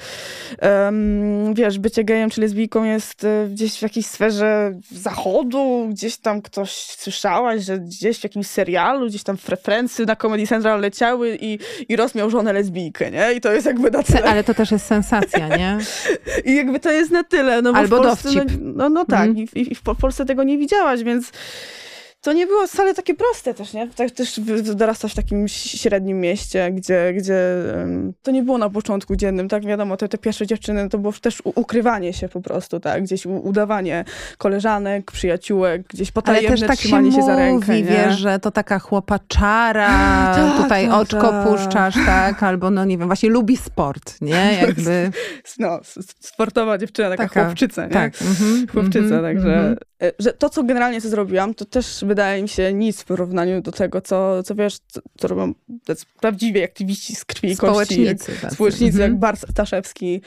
um, wiesz, bycie gejem czy lesbijką jest e, gdzieś w jakiejś sferze zachodu, gdzieś tam ktoś słyszałaś, że gdzieś w jakimś serialu, gdzieś tam frekwencje na Comedy Central leciały i, i rozmiał żonę lesbijkę, nie? I to jest jakby na tyle. Ale to też jest sensacja, nie? [LAUGHS] I jakby to jest na tyle. No, Albo Polsce, dowcip. No, no, no tak, mm. I, i w Polsce tego nie widziałaś, więc to nie było wcale takie proste też, nie? Tak też dorastasz w takim średnim mieście, gdzie, gdzie to nie było na początku dziennym, tak? Wiadomo, te, te pierwsze dziewczyny to było też ukrywanie się po prostu, tak? Gdzieś udawanie koleżanek, przyjaciółek, gdzieś potajemne Ale też tak trzymanie się, się za rękę, mówi, wiesz, że to taka chłopaczara, [LAUGHS] tak, tutaj tak, oczko tak. puszczasz, tak? Albo no nie wiem, właśnie lubi sport, nie? [LAUGHS] Jakby... No, sportowa dziewczyna, taka, taka chłopczyca, nie? Tak. -hmm, Chłopczyca, -hmm, także... -hmm. Że to, co generalnie co zrobiłam, to też wydaje mi się nic w porównaniu do tego, co, co wiesz, co, co robią prawdziwi aktywiści z krwi i kości. Jak, społecznicy, mhm. jak Bar Staszewski.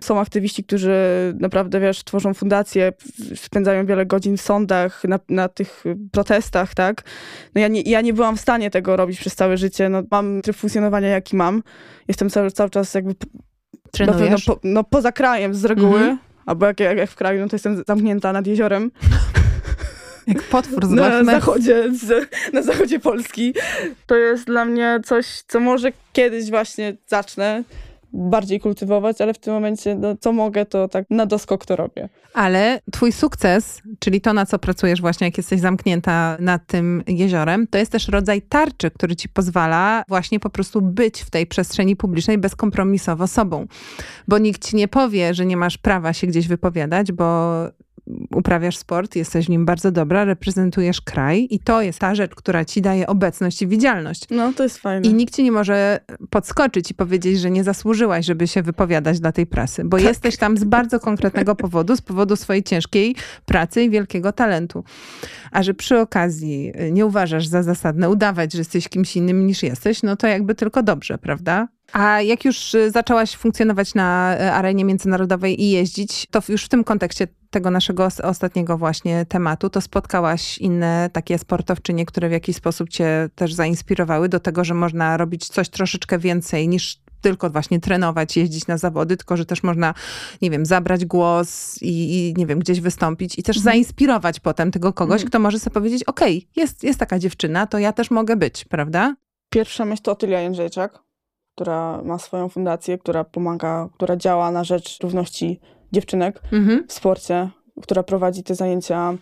Są aktywiści, którzy naprawdę, wiesz, tworzą fundacje, spędzają wiele godzin w sądach, na, na tych protestach, tak? No ja nie, ja nie byłam w stanie tego robić przez całe życie. No, mam tryb funkcjonowania, jaki mam. Jestem cały, cały czas jakby... Trenujesz? No, po, no poza krajem z reguły. Mhm. Albo jak, jak, jak w kraju, no to jestem zamknięta nad jeziorem. [LAUGHS] Jak potwór z na zachodzie, z, na zachodzie Polski. To jest dla mnie coś, co może kiedyś właśnie zacznę bardziej kultywować, ale w tym momencie no, co mogę, to tak na doskok to robię. Ale twój sukces, czyli to, na co pracujesz właśnie, jak jesteś zamknięta nad tym jeziorem, to jest też rodzaj tarczy, który ci pozwala właśnie po prostu być w tej przestrzeni publicznej bezkompromisowo sobą. Bo nikt ci nie powie, że nie masz prawa się gdzieś wypowiadać, bo uprawiasz sport, jesteś w nim bardzo dobra, reprezentujesz kraj i to jest ta rzecz, która ci daje obecność i widzialność. No, to jest fajne. I nikt ci nie może podskoczyć i powiedzieć, że nie zasłużyłaś, żeby się wypowiadać dla tej prasy, bo tak. jesteś tam z bardzo konkretnego [LAUGHS] powodu, z powodu swojej ciężkiej pracy i wielkiego talentu. A że przy okazji nie uważasz za zasadne udawać, że jesteś kimś innym niż jesteś, no to jakby tylko dobrze, prawda? A jak już y, zaczęłaś funkcjonować na y, arenie międzynarodowej i jeździć, to już w tym kontekście tego naszego ostatniego właśnie tematu, to spotkałaś inne takie sportowczynie, które w jakiś sposób cię też zainspirowały do tego, że można robić coś troszeczkę więcej niż tylko właśnie trenować, jeździć na zawody, tylko że też można, nie wiem, zabrać głos i, i nie wiem, gdzieś wystąpić i też mhm. zainspirować potem tego kogoś, mhm. kto może sobie powiedzieć, okej, okay, jest, jest taka dziewczyna, to ja też mogę być, prawda? Pierwsza myśl to Otylia Jędrzejczak która ma swoją fundację, która pomaga, która działa na rzecz równości dziewczynek mhm. w sporcie, która prowadzi te zajęcia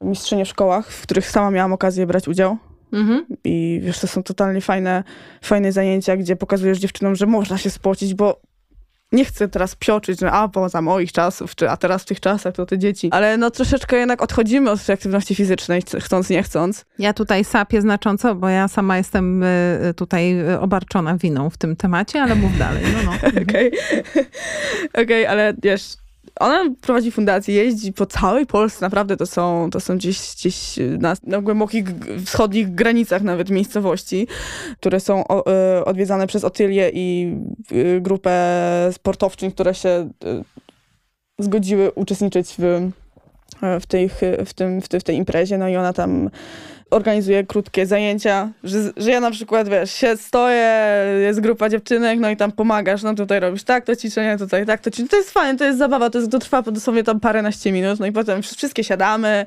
mistrzynie w szkołach, w których sama miałam okazję brać udział. Mhm. I wiesz, to są totalnie fajne, fajne zajęcia, gdzie pokazujesz dziewczynom, że można się spocić, bo nie chcę teraz psioczyć, że a, bo za moich czasów, czy a teraz w tych czasach to te dzieci. Ale no troszeczkę jednak odchodzimy od tej aktywności fizycznej, chcąc, nie chcąc. Ja tutaj sapię znacząco, bo ja sama jestem y, tutaj obarczona winą w tym temacie, ale mów dalej. No, no. [LAUGHS] Okej, [LAUGHS] okay. okay, ale wiesz, ona prowadzi fundację, jeździ po całej Polsce, naprawdę to są, to są gdzieś, gdzieś na, na głębokich wschodnich granicach nawet miejscowości, które są o, y, odwiedzane przez Otylię i y, grupę sportowczyń, które się y, zgodziły uczestniczyć w, w, tej, w, tym, w, tej, w tej imprezie. No i ona tam organizuję krótkie zajęcia, że, że ja na przykład, wiesz, się stoję, jest grupa dziewczynek, no i tam pomagasz, no tutaj robisz tak to ćwiczenie, tutaj tak to ćwiczenie. To jest fajne, to jest zabawa, to, jest, to trwa dosłownie tam paręnaście minut, no i potem wszystkie siadamy,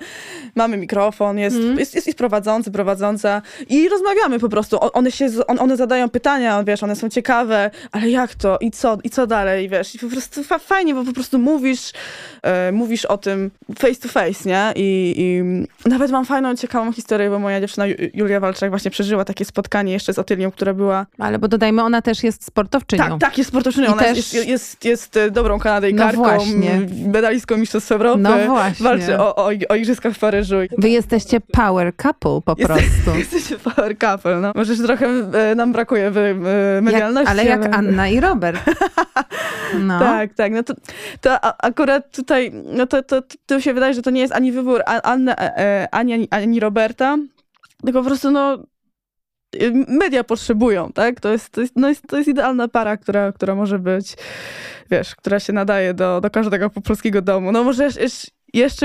mamy mikrofon, jest, mm. jest, jest, jest prowadzący, prowadząca i rozmawiamy po prostu. One się, one zadają pytania, wiesz, one są ciekawe, ale jak to i co, i co dalej, wiesz, i po prostu fajnie, bo po prostu mówisz, e, mówisz o tym face to face, nie? I, I nawet mam fajną, ciekawą historię, bo moja dziewczyna Julia Walczak właśnie przeżyła takie spotkanie jeszcze z Otylią, która była... Ale bo dodajmy, ona też jest sportowczynią. Tak, tak, jest sportowczynią. I ona też... jest, jest, jest, dobrą Kanadyjkarką, no właśnie. medalistką Mistrzostw Europy. No właśnie. Walczy o, o, o Igrzyskach w Paryżu. Wy jesteście power couple po prostu. [LAUGHS] Jesteście power couple, no. Może trochę e, nam brakuje w e, medialności. Jak, ale jak Anna i Robert. [LAUGHS] No. Tak, tak. No to, to akurat tutaj, no to, to, to się wydaje, że to nie jest ani wybór Anny, e, ani, ani, ani Roberta, tylko po prostu no media potrzebują, tak? To jest, to jest, no jest, to jest idealna para, która, która może być, wiesz, która się nadaje do, do każdego polskiego domu. No może jeszcze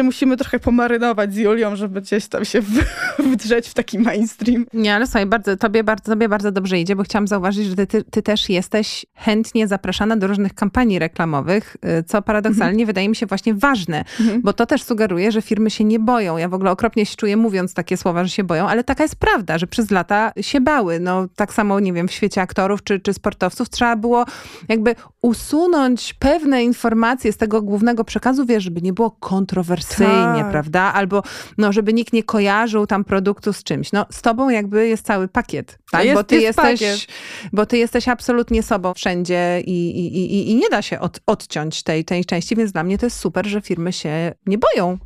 musimy trochę pomarynować z Julią, żeby gdzieś tam się [LAUGHS] wdrzeć w taki mainstream. Nie, ale słuchaj, bardzo, tobie, bardzo, tobie bardzo dobrze idzie, bo chciałam zauważyć, że ty, ty, ty też jesteś chętnie zapraszana do różnych kampanii reklamowych, y, co paradoksalnie mhm. wydaje mi się właśnie ważne, mhm. bo to też sugeruje, że firmy się nie boją. Ja w ogóle okropnie się czuję mówiąc takie słowa, że się boją, ale taka jest prawda, że przez lata się bały. No tak samo, nie wiem, w świecie aktorów czy, czy sportowców trzeba było jakby usunąć pewne informacje z tego głównego przekazu, wiesz, żeby nie było kontrowersyjnie, tak. prawda? Albo no, żeby nikt nie kojarzył tam produktu z czymś. No z tobą jakby jest cały pakiet, tak? Jest, bo, ty jest jesteś, pakiet. bo ty jesteś absolutnie sobą wszędzie i, i, i, i nie da się od, odciąć tej, tej części, więc dla mnie to jest super, że firmy się nie boją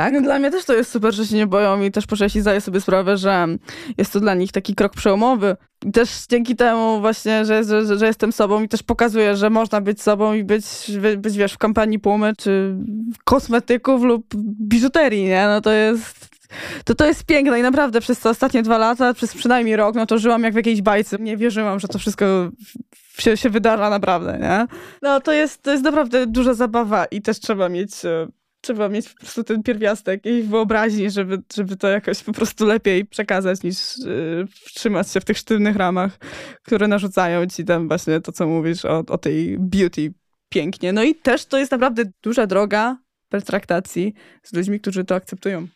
tak? No, dla mnie też to jest super, że się nie boją i też po części zdaję sobie sprawę, że jest to dla nich taki krok przełomowy. I też dzięki temu właśnie, że, że, że jestem sobą i też pokazuję, że można być sobą i być, być wiesz, w kampanii Pumy, czy kosmetyków lub biżuterii, nie? No to jest to to jest piękne i naprawdę przez te ostatnie dwa lata, przez przynajmniej rok, no to żyłam jak w jakiejś bajce. Nie wierzyłam, że to wszystko się, się wydarza naprawdę, nie? No to jest, to jest naprawdę duża zabawa i też trzeba mieć e, trzeba mieć po prostu ten pierwiastek i wyobraźni, żeby, żeby to jakoś po prostu lepiej przekazać, niż yy, trzymać się w tych sztywnych ramach, które narzucają ci tam właśnie to, co mówisz o, o tej beauty pięknie. No i też to jest naprawdę duża droga pertraktacji z ludźmi, którzy to akceptują.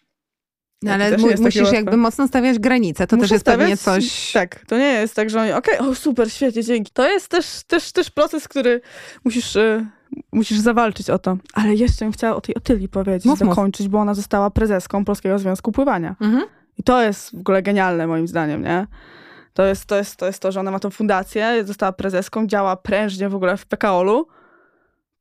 No, ale musisz jakby mocno stawiać granice. To Muszę też jest stawiać, pewnie coś... Tak, to nie jest tak, że oni, okej, okay, o super, świetnie, dzięki. To jest też, też, też proces, który musisz, y, musisz zawalczyć o to. Ale jeszcze bym chciała o tej Otyli powiedzieć, mów, dokończyć, mów. bo ona została prezeską Polskiego Związku Pływania. Mhm. I to jest w ogóle genialne moim zdaniem, nie? To jest, to, jest, to jest to, że ona ma tą fundację, została prezeską, działa prężnie w ogóle w PKOL-u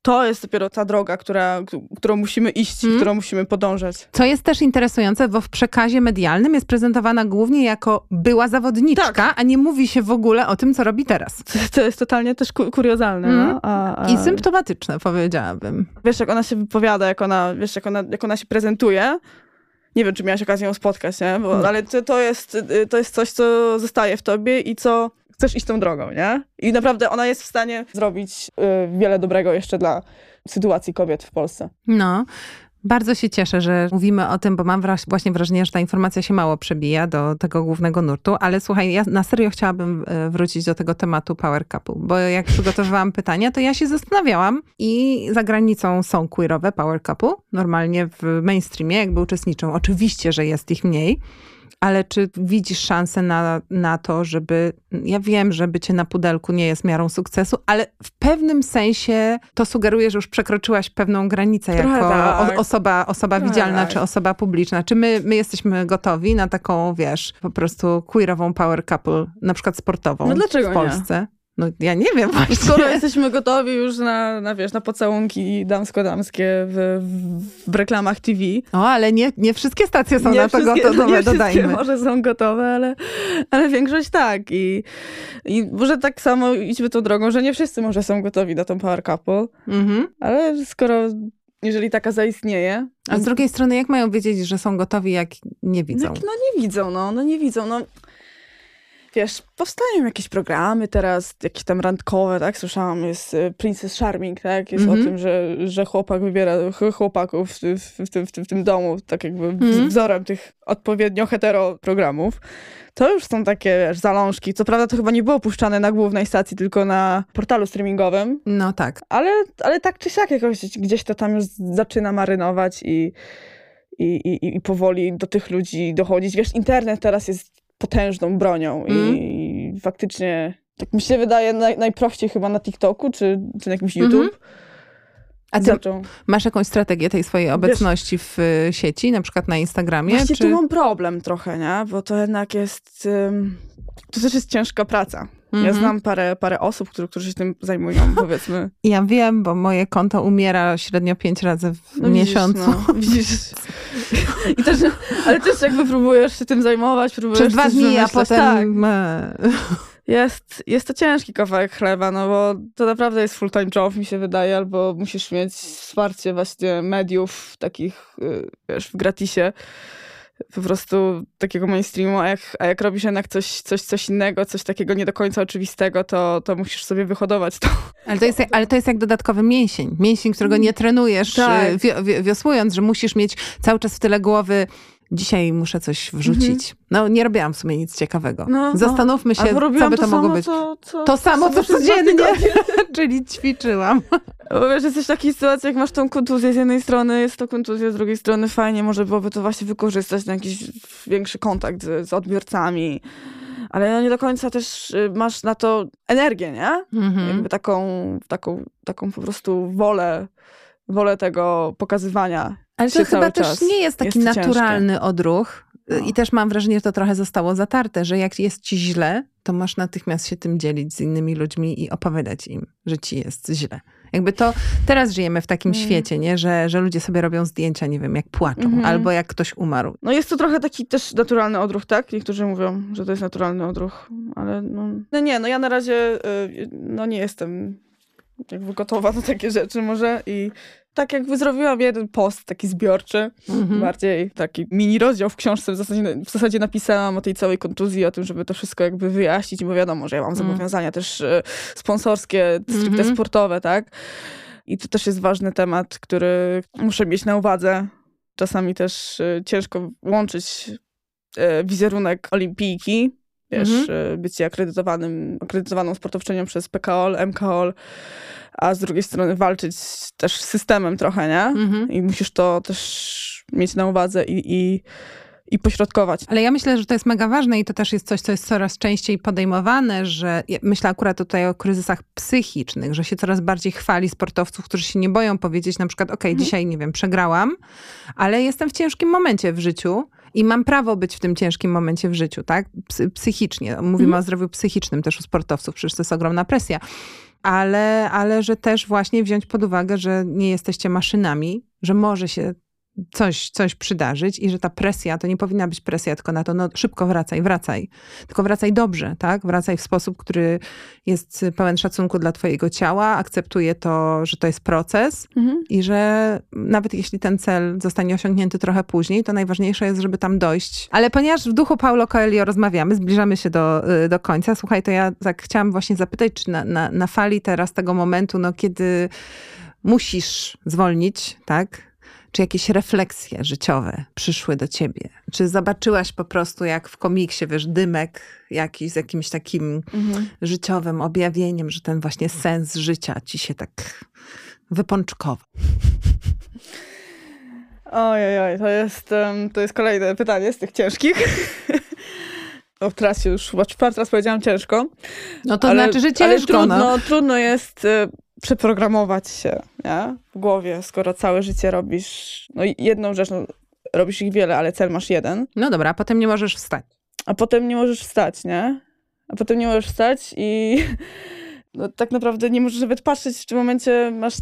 to jest dopiero ta droga, która, którą musimy iść, hmm. którą musimy podążać. Co jest też interesujące, bo w przekazie medialnym jest prezentowana głównie jako była zawodniczka, tak. a nie mówi się w ogóle o tym, co robi teraz. To jest totalnie też kuriozalne. Hmm. No? A, a... I symptomatyczne, powiedziałabym. Wiesz, jak ona się wypowiada, jak ona, wiesz, jak ona, jak ona się prezentuje, nie wiem, czy miałaś okazję ją spotkać, nie? Bo, ale to, to, jest, to jest coś, co zostaje w tobie i co chcesz iść tą drogą, nie? I naprawdę ona jest w stanie zrobić y, wiele dobrego jeszcze dla sytuacji kobiet w Polsce. No. Bardzo się cieszę, że mówimy o tym, bo mam właśnie wrażenie, że ta informacja się mało przebija do tego głównego nurtu, ale słuchaj, ja na serio chciałabym y, wrócić do tego tematu Power Couple, bo jak przygotowywałam [LAUGHS] pytania, to ja się zastanawiałam i za granicą są queerowe Power Couple, normalnie w mainstreamie jakby uczestniczą. Oczywiście, że jest ich mniej, ale czy widzisz szansę na, na to, żeby. Ja wiem, że bycie na pudelku nie jest miarą sukcesu, ale w pewnym sensie to sugeruje, że już przekroczyłaś pewną granicę Trochę jako tak. osoba, osoba widzialna tak. czy osoba publiczna. Czy my, my jesteśmy gotowi na taką, wiesz, po prostu queerową power couple, na przykład sportową no dlaczego w Polsce? Nie? No ja nie wiem właśnie. Skoro jesteśmy gotowi już na, na wiesz, na pocałunki damsko-damskie w, w, reklamach TV. O, ale nie, nie wszystkie stacje są nie na to gotowe, nie dodajmy. może są gotowe, ale, ale większość tak. I, I może tak samo idźmy tą drogą, że nie wszyscy może są gotowi na tą power couple. Mhm. Ale skoro jeżeli taka zaistnieje. A z drugiej strony, jak mają wiedzieć, że są gotowi, jak nie widzą? No, no nie widzą, no, no nie widzą. No wiesz, powstają jakieś programy teraz, jakieś tam randkowe, tak? Słyszałam, jest y, Princess Charming, tak? Jest mm -hmm. o tym, że, że chłopak wybiera chłopaków w, w, w, w, w tym domu, tak jakby mm -hmm. wzorem tych odpowiednio hetero programów. To już są takie wiesz, zalążki. Co prawda to chyba nie było puszczane na głównej stacji, tylko na portalu streamingowym. No tak. Ale, ale tak czy siak jakoś gdzieś to tam już zaczyna marynować i, i, i, i powoli do tych ludzi dochodzić. Wiesz, internet teraz jest potężną bronią mm. i faktycznie, tak mi się wydaje, naj, najprościej chyba na TikToku czy, czy na jakimś YouTube. Mm -hmm. A ty zaczął. masz jakąś strategię tej swojej obecności Wiesz, w y, sieci, na przykład na Instagramie? Właśnie czy... tu mam problem trochę, nie? Bo to jednak jest... Um, to też jest ciężka praca. Ja mhm. znam parę, parę osób, które, którzy się tym zajmują, [LAUGHS] powiedzmy. Ja wiem, bo moje konto umiera średnio pięć razy w no, miesiącu. Widzisz, no, widzisz. [LAUGHS] I też, ale też jakby próbujesz się tym zajmować, próbujesz Przez dwa dni, a potem... Tak. Jest, jest to ciężki kawałek chleba, no bo to naprawdę jest full-time job, mi się wydaje, albo musisz mieć wsparcie właśnie mediów takich, y, wiesz, w gratisie po prostu takiego mainstreamu, a jak, a jak robisz jednak coś, coś, coś innego, coś takiego nie do końca oczywistego, to, to musisz sobie wyhodować to. Ale to, jest, ale to jest jak dodatkowy mięsień. Mięsień, którego nie trenujesz tak. Wiosłując, że musisz mieć cały czas w tyle głowy dzisiaj muszę coś wrzucić. Mhm. No nie robiłam w sumie nic ciekawego. No, no. Zastanówmy się, co by to, to mogło być. Co, co, to samo, co codziennie, [LAUGHS] czyli ćwiczyłam. Bo wiesz, jesteś w takiej sytuacji, jak masz tą kontuzję z jednej strony, jest to kontuzja z drugiej strony, fajnie, może byłoby to właśnie wykorzystać na jakiś większy kontakt z, z odbiorcami. Ale no nie do końca też y, masz na to energię, nie? Mhm. Jakby taką, taką, taką po prostu wolę, wolę tego pokazywania ale to chyba też nie jest taki jest naturalny ciężkie. odruch. No. I też mam wrażenie, że to trochę zostało zatarte, że jak jest ci źle, to masz natychmiast się tym dzielić z innymi ludźmi i opowiadać im, że ci jest źle. Jakby to teraz żyjemy w takim mm. świecie, nie? Że, że ludzie sobie robią zdjęcia, nie wiem, jak płaczą, mm -hmm. albo jak ktoś umarł. No jest to trochę taki też naturalny odruch, tak? Niektórzy mówią, że to jest naturalny odruch, ale no, no nie, no ja na razie y, no nie jestem jakby gotowa na takie rzeczy może i tak jakby zrobiłam jeden post taki zbiorczy, mm-hmm. bardziej taki mini rozdział w książce, w zasadzie, w zasadzie napisałam o tej całej kontuzji, o tym, żeby to wszystko jakby wyjaśnić, bo wiadomo, że ja mam mm. zobowiązania też e, sponsorskie, stricte mm-hmm. sportowe, tak? I to też jest ważny temat, który muszę mieć na uwadze. Czasami też e, ciężko łączyć e, wizerunek olimpijki, wiesz, mm-hmm. bycie akredytowanym, akredytowaną sportowczynią przez PKOL, MKOL, a z drugiej strony walczyć też z systemem trochę, nie? Mhm. I musisz to też mieć na uwadze i, i i pośrodkować. Ale ja myślę, że to jest mega ważne i to też jest coś, co jest coraz częściej podejmowane, że myślę akurat tutaj o kryzysach psychicznych, że się coraz bardziej chwali sportowców, którzy się nie boją powiedzieć na przykład, ok, mhm. dzisiaj, nie wiem, przegrałam, ale jestem w ciężkim momencie w życiu i mam prawo być w tym ciężkim momencie w życiu, tak? Psychicznie. Mówimy mhm. o zdrowiu psychicznym też u sportowców, przecież to jest ogromna presja. Ale, ale że też właśnie wziąć pod uwagę, że nie jesteście maszynami, że może się coś, coś przydarzyć i że ta presja to nie powinna być presja tylko na to, no szybko wracaj, wracaj. Tylko wracaj dobrze, tak? Wracaj w sposób, który jest pełen szacunku dla twojego ciała, akceptuje to, że to jest proces mhm. i że nawet jeśli ten cel zostanie osiągnięty trochę później, to najważniejsze jest, żeby tam dojść. Ale ponieważ w duchu Paulo Coelho rozmawiamy, zbliżamy się do, y, do końca, słuchaj, to ja tak chciałam właśnie zapytać, czy na, na, na fali teraz tego momentu, no kiedy musisz zwolnić, tak? Czy jakieś refleksje życiowe przyszły do ciebie? Czy zobaczyłaś po prostu jak w komiksie, wiesz, dymek jakiś z jakimś takim mhm. życiowym objawieniem, że ten właśnie sens życia ci się tak wypączkował? Ojej, oj, to jest, to jest kolejne pytanie z tych ciężkich. No teraz już, chyba czwarty raz powiedziałam ciężko. No to ale, znaczy, że ciężko. Ale trudno, no. trudno jest y, przeprogramować się nie? w głowie, skoro całe życie robisz no jedną rzecz, no, robisz ich wiele, ale cel masz jeden. No dobra, a potem nie możesz wstać. A potem nie możesz wstać, nie? A potem nie możesz wstać i [LAUGHS] no, tak naprawdę nie możesz nawet patrzeć, w czym momencie masz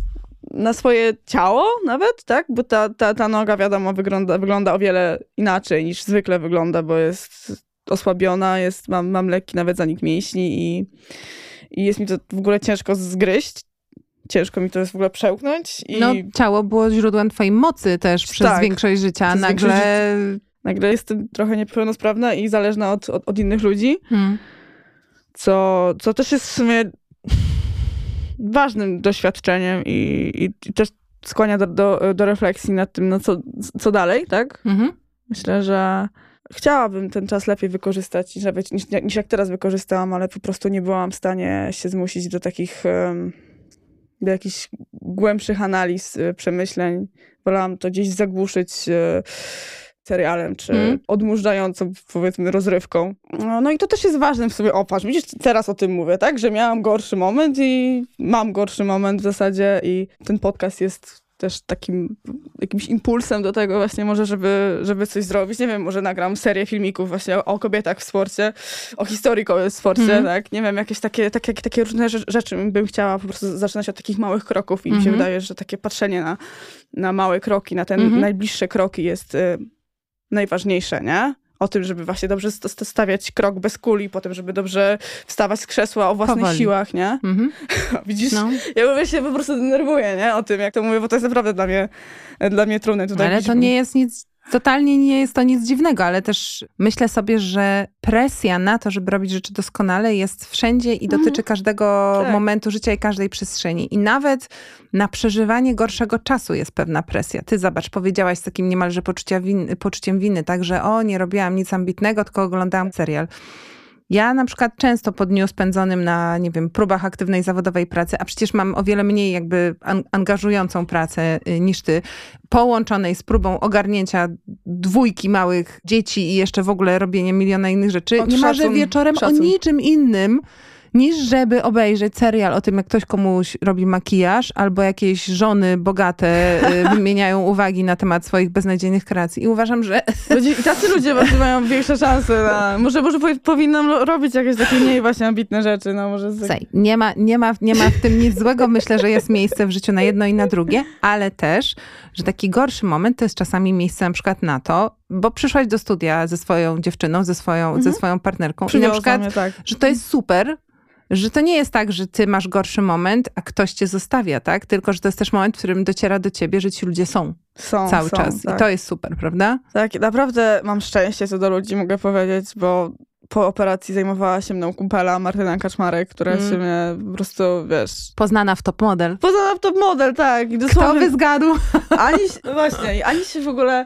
na swoje ciało nawet, tak? Bo ta, ta, ta noga, wiadomo, wygląda, wygląda o wiele inaczej niż zwykle wygląda, bo jest osłabiona, jest, mam, mam lekki nawet zanik mięśni i, i jest mi to w ogóle ciężko zgryźć ciężko mi to jest w ogóle przełknąć. I... No, ciało było źródłem twojej mocy też przez tak, większość życia. Przez nagle... Większość nagle jestem trochę niepełnosprawna i zależna od, od, od innych ludzi, hmm. co, co też jest w sumie ważnym doświadczeniem i, i, i też skłania do, do, do, refleksji nad tym, no co, co dalej, tak? Mhm. Myślę, że chciałabym ten czas lepiej wykorzystać niż, niż, niż jak teraz wykorzystałam, ale po prostu nie byłam w stanie się zmusić do takich... Um, do jakichś głębszych analiz, y, przemyśleń. Wolałam to gdzieś zagłuszyć y, serialem, czy mm. odmurzającą, powiedzmy, rozrywką. No, no, i to też jest ważne w sobie. Opatrz, widzisz, teraz o tym mówię, tak? Że miałam gorszy moment i mam gorszy moment w zasadzie i ten podcast jest też takim jakimś impulsem do tego właśnie może, żeby, żeby coś zrobić. Nie wiem, może nagram serię filmików właśnie o kobietach w sporcie, o historii kobiet w sporcie, mm. tak? Nie wiem, jakieś takie, takie, takie różne rzeczy bym chciała po prostu zaczynać od takich małych kroków i mm -hmm. mi się mhm. wydaje, że takie patrzenie na, na małe kroki, na te mm -hmm. najbliższe kroki jest y, najważniejsze, nie? O tym, żeby właśnie dobrze stawiać krok bez kuli, potem, żeby dobrze wstawać z krzesła o własnych Powoli. siłach, nie? Mhm. [LAUGHS] Widzisz? No. Ja mówię, się po prostu denerwuję, nie? O tym, jak to mówię, bo to jest naprawdę dla mnie, dla mnie trudne tutaj. Ale to nie jest nic Totalnie nie jest to nic dziwnego, ale też myślę sobie, że presja na to, żeby robić rzeczy doskonale jest wszędzie i dotyczy mhm. każdego tak. momentu życia i każdej przestrzeni. I nawet na przeżywanie gorszego czasu jest pewna presja. Ty zobacz, powiedziałaś z takim niemalże win, poczuciem winy, tak, że o, nie robiłam nic ambitnego, tylko oglądałam serial. Ja na przykład często po dniu spędzonym na, nie wiem, próbach aktywnej zawodowej pracy, a przecież mam o wiele mniej jakby angażującą pracę y, niż ty, połączonej z próbą ogarnięcia dwójki małych dzieci i jeszcze w ogóle robienia miliona innych rzeczy, nie marzę wieczorem szacun. o niczym innym, niż żeby obejrzeć serial o tym, jak ktoś komuś robi makijaż, albo jakieś żony bogate y, [LAUGHS] wymieniają uwagi na temat swoich beznadziejnych kreacji. I uważam, że... [LAUGHS] I tacy ludzie właśnie mają większe szanse na... Może, może powinnam robić jakieś takie mniej właśnie ambitne rzeczy. No, może z... Słuchaj, nie ma, nie, ma, nie ma w tym nic złego. Myślę, że jest miejsce w życiu na jedno i na drugie, ale też, że taki gorszy moment to jest czasami miejsce na przykład na to, bo przyszłaś do studia ze swoją dziewczyną, ze swoją, mhm. ze swoją partnerką i na przykład, mnie, tak. że to jest super, że to nie jest tak, że ty masz gorszy moment, a ktoś cię zostawia, tak? Tylko, że to jest też moment, w którym dociera do ciebie, że ci ludzie są. Są, cały są, czas. Tak. I to jest super, prawda? Tak, naprawdę mam szczęście co do ludzi, mogę powiedzieć, bo po operacji zajmowała się mną kumpela Martyna Kaczmarek, która mm. się mnie po prostu, wiesz... Poznana w top model. Poznana w top model, tak. I dosłownie, Kto by zgadł? Ani, właśnie, ani się w ogóle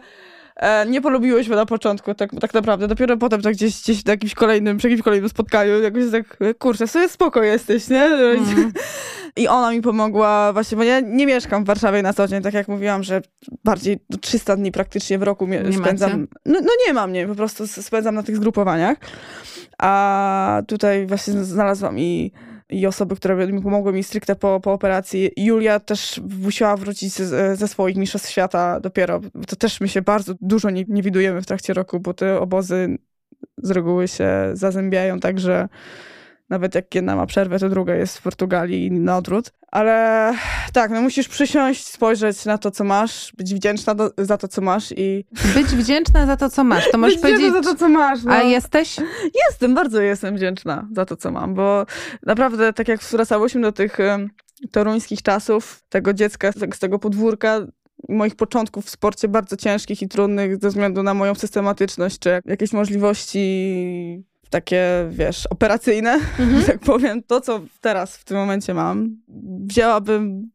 nie polubiłyśmy na początku, tak, tak naprawdę. Dopiero potem tak gdzieś, gdzieś na jakimś kolejnym, przy jakimś kolejnym spotkaniu jakoś tak, kurczę, sobie spoko jesteś, nie? Mm. [LAUGHS] I ona mi pomogła właśnie, bo ja nie mieszkam w Warszawie na co dzień, tak jak mówiłam, że bardziej 300 dni praktycznie w roku nie spędzam. No, no, nie mam, nie, po prostu spędzam na tych zgrupowaniach. A tutaj właśnie znalazłam i i osoby, które mi pomogły mi stricte po, po operacji. Julia też musiała wrócić ze, ze swoich mistrzostw świata dopiero. To też my się bardzo dużo nie, nie widujemy w trakcie roku, bo te obozy z reguły się zazębiają, także nawet jak jedna ma przerwę, to druga jest w Portugalii na odwrót. Ale tak, no musisz przysiąść, spojrzeć na to, co masz, być wdzięczna do, za to, co masz i... Być wdzięczna za to, co masz, to możesz być powiedzieć... za to, co masz. No. A jesteś? Jestem, bardzo jestem wdzięczna za to, co mam, bo naprawdę, tak jak wracałyśmy do tych um, toruńskich czasów, tego dziecka z tego podwórka, moich początków w sporcie bardzo ciężkich i trudnych ze względu na moją systematyczność, czy jakieś możliwości takie, wiesz, operacyjne, mhm. [LAUGHS] tak powiem, to co teraz w tym momencie mam, wzięłabym,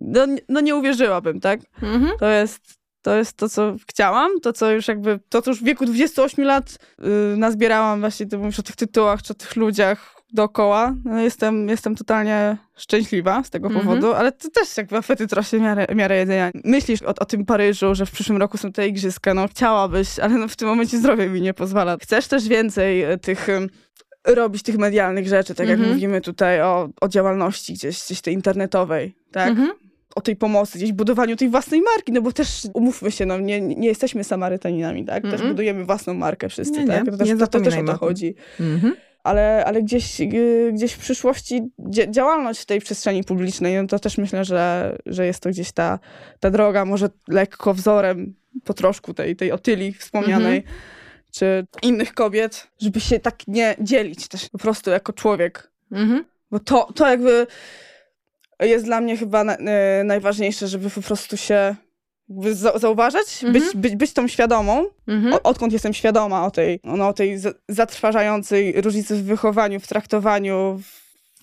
no, no nie uwierzyłabym, tak? Mhm. To jest to jest to, co chciałam, to, co już jakby, to, co już w wieku 28 lat yy, nazbierałam właśnie, to mówisz o tych tytułach, czy o tych ludziach, dookoła. No jestem, jestem totalnie szczęśliwa z tego -hmm. powodu, ale to też jakby apetyt rośnie miarę, miarę jedzenia. Myślisz o, o, tym Paryżu, że w przyszłym roku są te igrzyska, no chciałabyś, ale no w tym momencie zdrowie mi nie pozwala. Chcesz też więcej e, tych robić tych medialnych rzeczy, tak mm -hmm. jak mhm. mówimy tutaj o, o działalności gdzieś, gdzieś tej internetowej, tak? Mm -hmm o tej pomocy, gdzieś budowaniu tej własnej marki, no bo też umówmy się, no nie, nie jesteśmy Samarytaninami, tak? Też -hmm. budujemy własną markę wszyscy, nie, tak? Nie, to, też, to, to, też o to chodzi. Ale, ale gdzieś, y, gdzieś w przyszłości działalność w tej przestrzeni publicznej, no to też myślę, że, że jest to gdzieś ta, ta droga, może lekko wzorem po troszku tej, tej otyli wspomnianej, mhm. czy innych kobiet, żeby się tak nie dzielić też po prostu jako człowiek. Mhm. Bo to, to jakby jest dla mnie chyba na, y, najważniejsze, żeby po prostu się zauważać, mhm. być, być, być tą świadomą, mhm. o, odkąd jestem świadoma o tej, no, o tej zatrważającej różnicy w wychowaniu, w traktowaniu,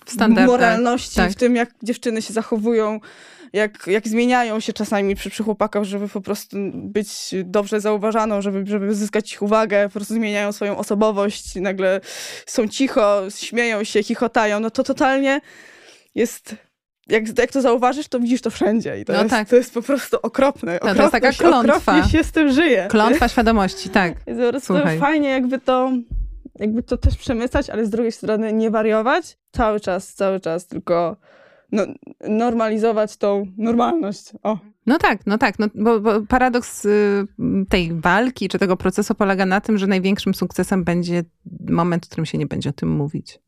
w moralności, tak. w tym, jak dziewczyny się zachowują, jak, jak zmieniają się czasami przy, przy chłopakach, żeby po prostu być dobrze zauważaną, żeby, żeby zyskać ich uwagę, po prostu zmieniają swoją osobowość, nagle są cicho, śmieją się, chichotają, no to totalnie jest jak, jak to zauważysz, to widzisz to wszędzie. I to, no jest, tak. to jest po prostu okropne. No, to jest taka klątwa. się z tym żyje. Klątwa świadomości, tak. [LAUGHS] Jest po prostu Słuchaj. fajnie jakby to, jakby to też przemycać, ale z drugiej strony nie wariować. Cały czas, cały czas tylko no, normalizować tą normalność. O. No tak, no tak, no, bo, bo paradoks y, tej walki czy tego procesu polega na tym, że największym sukcesem będzie moment, w którym się nie będzie o tym mówić.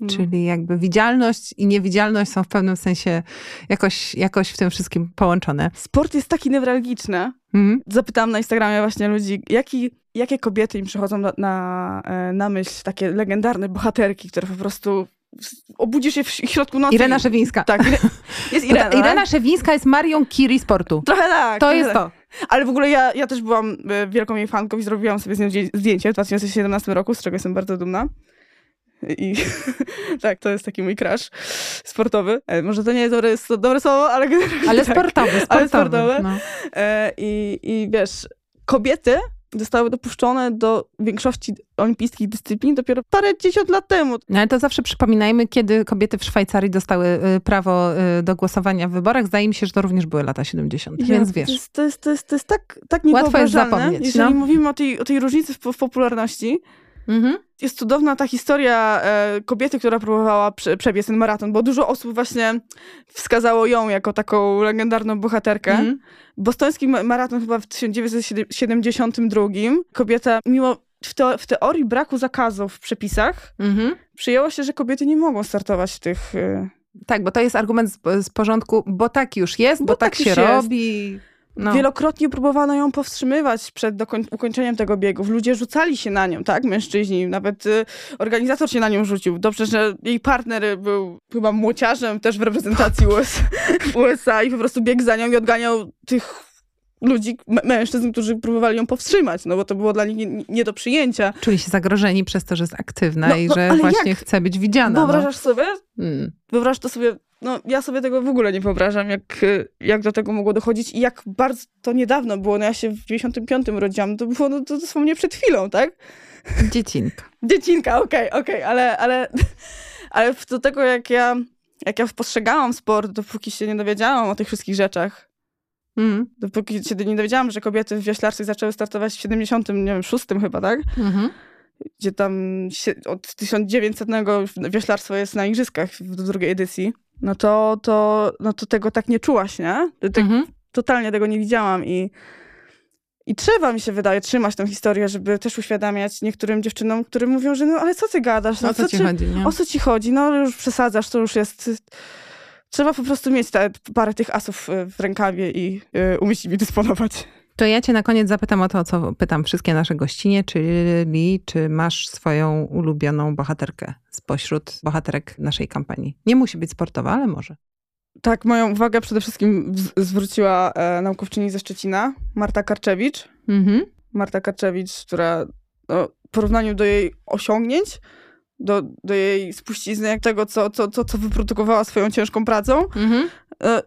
No. Czyli jakby widzialność i niewidzialność są w pewnym sensie jakoś, jakoś w tym wszystkim połączone. Sport jest taki newralgiczny. Mhm. Zapytałam na Instagramie właśnie ludzi, jaki, jakie kobiety im przychodzą na, na, e, na myśl, takie legendarne bohaterki, które po prostu obudzisz się w środku nocy. Irena Szewińska. Tak, [LAUGHS] jest Irena. Irena tak? Szewińska jest Marią Curie sportu. Trochę tak. To trochę jest tak. to. Ale w ogóle ja, ja też byłam e, wielką jej fanką i zrobiłam sobie z nią zdjęcie w 2017 roku, z czego jestem bardzo dumna. I [LAUGHS] tak, to jest taki mój crash sportowy. E, może to nie jest dobre, dobre słowo, ale Ale tak. sportowy, sportowy. Ale sportowe. No. E, I, I wiesz, kobiety zostały dopuszczone do większości olimpijskich dyscyplin dopiero parę dziesiąt lat temu. No ale to zawsze przypominajmy, kiedy kobiety w Szwajcarii dostały y, prawo y, do głosowania w wyborach. Zdaje mi się, że to również były lata 70., ja, więc wiesz. To jest, to jest, to jest, to jest tak, tak Łatwo jest zapomnieć. Jeżeli no. mówimy o tej, o tej różnicy w, w popularności, Mhm. Jest cudowna ta historia e, kobiety, która próbowała prze, przebiec ten maraton, bo dużo osób właśnie wskazało ją jako taką legendarną bohaterkę. Mhm. Bostoński maraton chyba w 1972. Kobieta, mimo w, te, w teorii braku zakazów w przepisach, mhm. przyjęło się, że kobiety nie mogą startować w tych... E... Tak, bo to jest argument z, z porządku, bo tak już jest, bo, bo tak, tak się robi. Jest. No. Wielokrotnie próbowano ją powstrzymywać przed ukończeniem tego biegu. Ludzie rzucali się na nią, tak? Mężczyźni. Nawet y, organizator się na nią rzucił. Dobrze, że jej partner był chyba młociarzem też w reprezentacji USA, USA i po prostu biegł za nią i odganiał tych ludzi, mężczyzn, którzy próbowali ją powstrzymać, no bo to było dla nich nie, nie do przyjęcia. Czuli się zagrożeni przez to, że jest aktywna no, i no, że właśnie jak? chce być widziana. No. Wyobrażasz no. sobie? Hmm. Wyobrażasz to sobie no ja sobie tego w ogóle nie wyobrażam, jak, jak do tego mogło dochodzić i jak bardzo to niedawno było. No ja się w 95 rodziłam, to było no, to dosłownie przed chwilą, tak? Dziecinka. [LAUGHS] Dziecinka, okej, okay, okej, okay, ale, ale, [LAUGHS] ale do tego jak ja jak ja postrzegałam sport, dopóki się nie dowiedziałam o tych wszystkich rzeczach. Mm. Dopóki się nie dowiedziałam, że kobiety w wioślarstwie zaczęły startować w 76 chyba, tak? Mm-hmm. Gdzie tam od 1900 wioślarstwo jest na igrzyskach w drugiej edycji. No to, to, no to tego tak nie czułaś, nie? mm-hmm. Totalnie tego nie widziałam i i trzeba, mi się wydaje, trzymać tą historię, żeby też uświadamiać niektórym dziewczynom, które mówią, że no ale co ty gadasz? No, o co, co ci chodzi? Nie? O co ci chodzi? No już przesadzasz, to już jest... Trzeba po prostu mieć te, parę tych asów y, w rękawie i y, umieć nimi dysponować. To ja cię na koniec zapytam o to, co pytam wszystkie nasze gościnie, czyli czy masz swoją ulubioną bohaterkę spośród bohaterek naszej kampanii? Nie musi być sportowa, ale może. Tak, moją uwagę przede wszystkim zwróciła e, naukowczyni ze Szczecina, Marta Karczewicz. Mhm. Marta Karczewicz, która no, w porównaniu do jej osiągnięć, do, do jej spuścizny, jak tego, co, co, co, co wyprodukowała swoją ciężką pracą, mhm. e,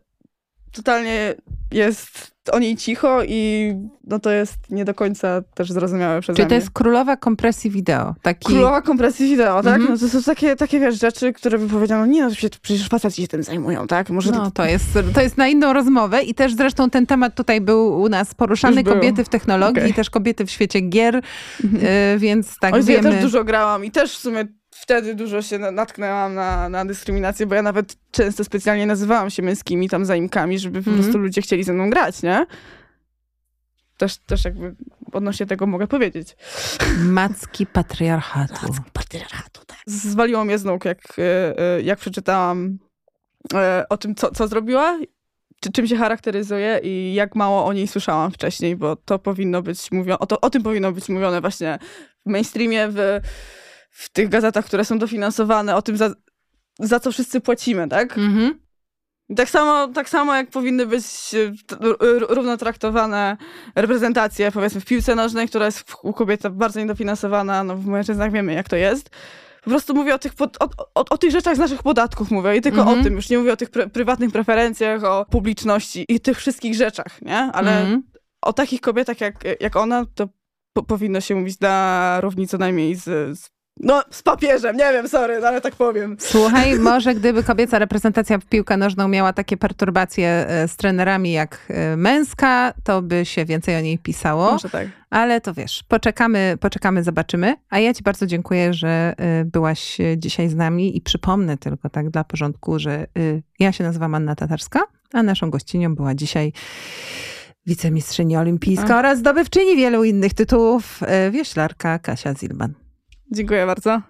totalnie jest o niej cicho i no to jest nie do końca też zrozumiałe przeze Czyli mnie. to jest królowa kompresji wideo. Taki... Królowa kompresji wideo, tak? Mm -hmm. No to są takie, takie wiesz, rzeczy, które by powiedziano, nie no, przecież faceci się tym zajmują, tak? Może no, to... to... jest, to jest na inną rozmowę i też zresztą ten temat tutaj był u nas poruszany, kobiety w technologii okay. też kobiety w świecie gier, mm -hmm. więc tak Oj, wiemy... Ja też dużo grałam i też w sumie wtedy dużo się natknęłam na, na dyskryminację, bo ja nawet często specjalnie nazywałam się męskimi tam zaimkami, żeby po mm -hmm. prostu ludzie chcieli ze mną grać, nie? Też, też jakby odnośnie tego mogę powiedzieć. Macki patriarchatu. Macki patriarchatu, tak. Zwaliło mnie z nóg, jak, e, e, jak przeczytałam e, o tym, co, co zrobiła, czy, czym się charakteryzuje i jak mało o niej słyszałam wcześniej, bo to powinno być mówione, o, to, o tym powinno być mówione właśnie w mainstreamie, w, w tych gazetach, które są dofinansowane, o tym, za, za co wszyscy płacimy, tak? Mhm. Tak samo, tak samo jak powinny być e, równo traktowane reprezentacje, powiedzmy w piłce nożnej, która jest u kobiet bardzo niedofinansowana, no w mężczyznach wiemy jak to jest. Po prostu mówię o tych, o, o, o tych rzeczach z naszych podatków mówię i tylko o tym, już nie mówię o tych pr prywatnych preferencjach, o publiczności i tych wszystkich rzeczach, nie? Ale -hmm. o takich kobietach jak, jak ona, to po powinno się mówić na równi co najmniej z, z no, z papieżem, nie wiem, sorry, no, ale tak powiem. Słuchaj, może gdyby kobieca reprezentacja w piłkę nożną miała takie perturbacje e, z trenerami jak e, męska, to by się więcej o niej pisało. Może tak. Ale to wiesz, poczekamy, poczekamy, zobaczymy. A ja ci bardzo dziękuję, że e, byłaś dzisiaj z nami i przypomnę tylko tak dla porządku, że ja się nazywam Anna Tatarska, a naszą gościnią była dzisiaj wicemistrzyni olimpijska oraz zdobywczyni wielu innych tytułów, wieślarka Kasia Zilman. Dziękuję bardzo.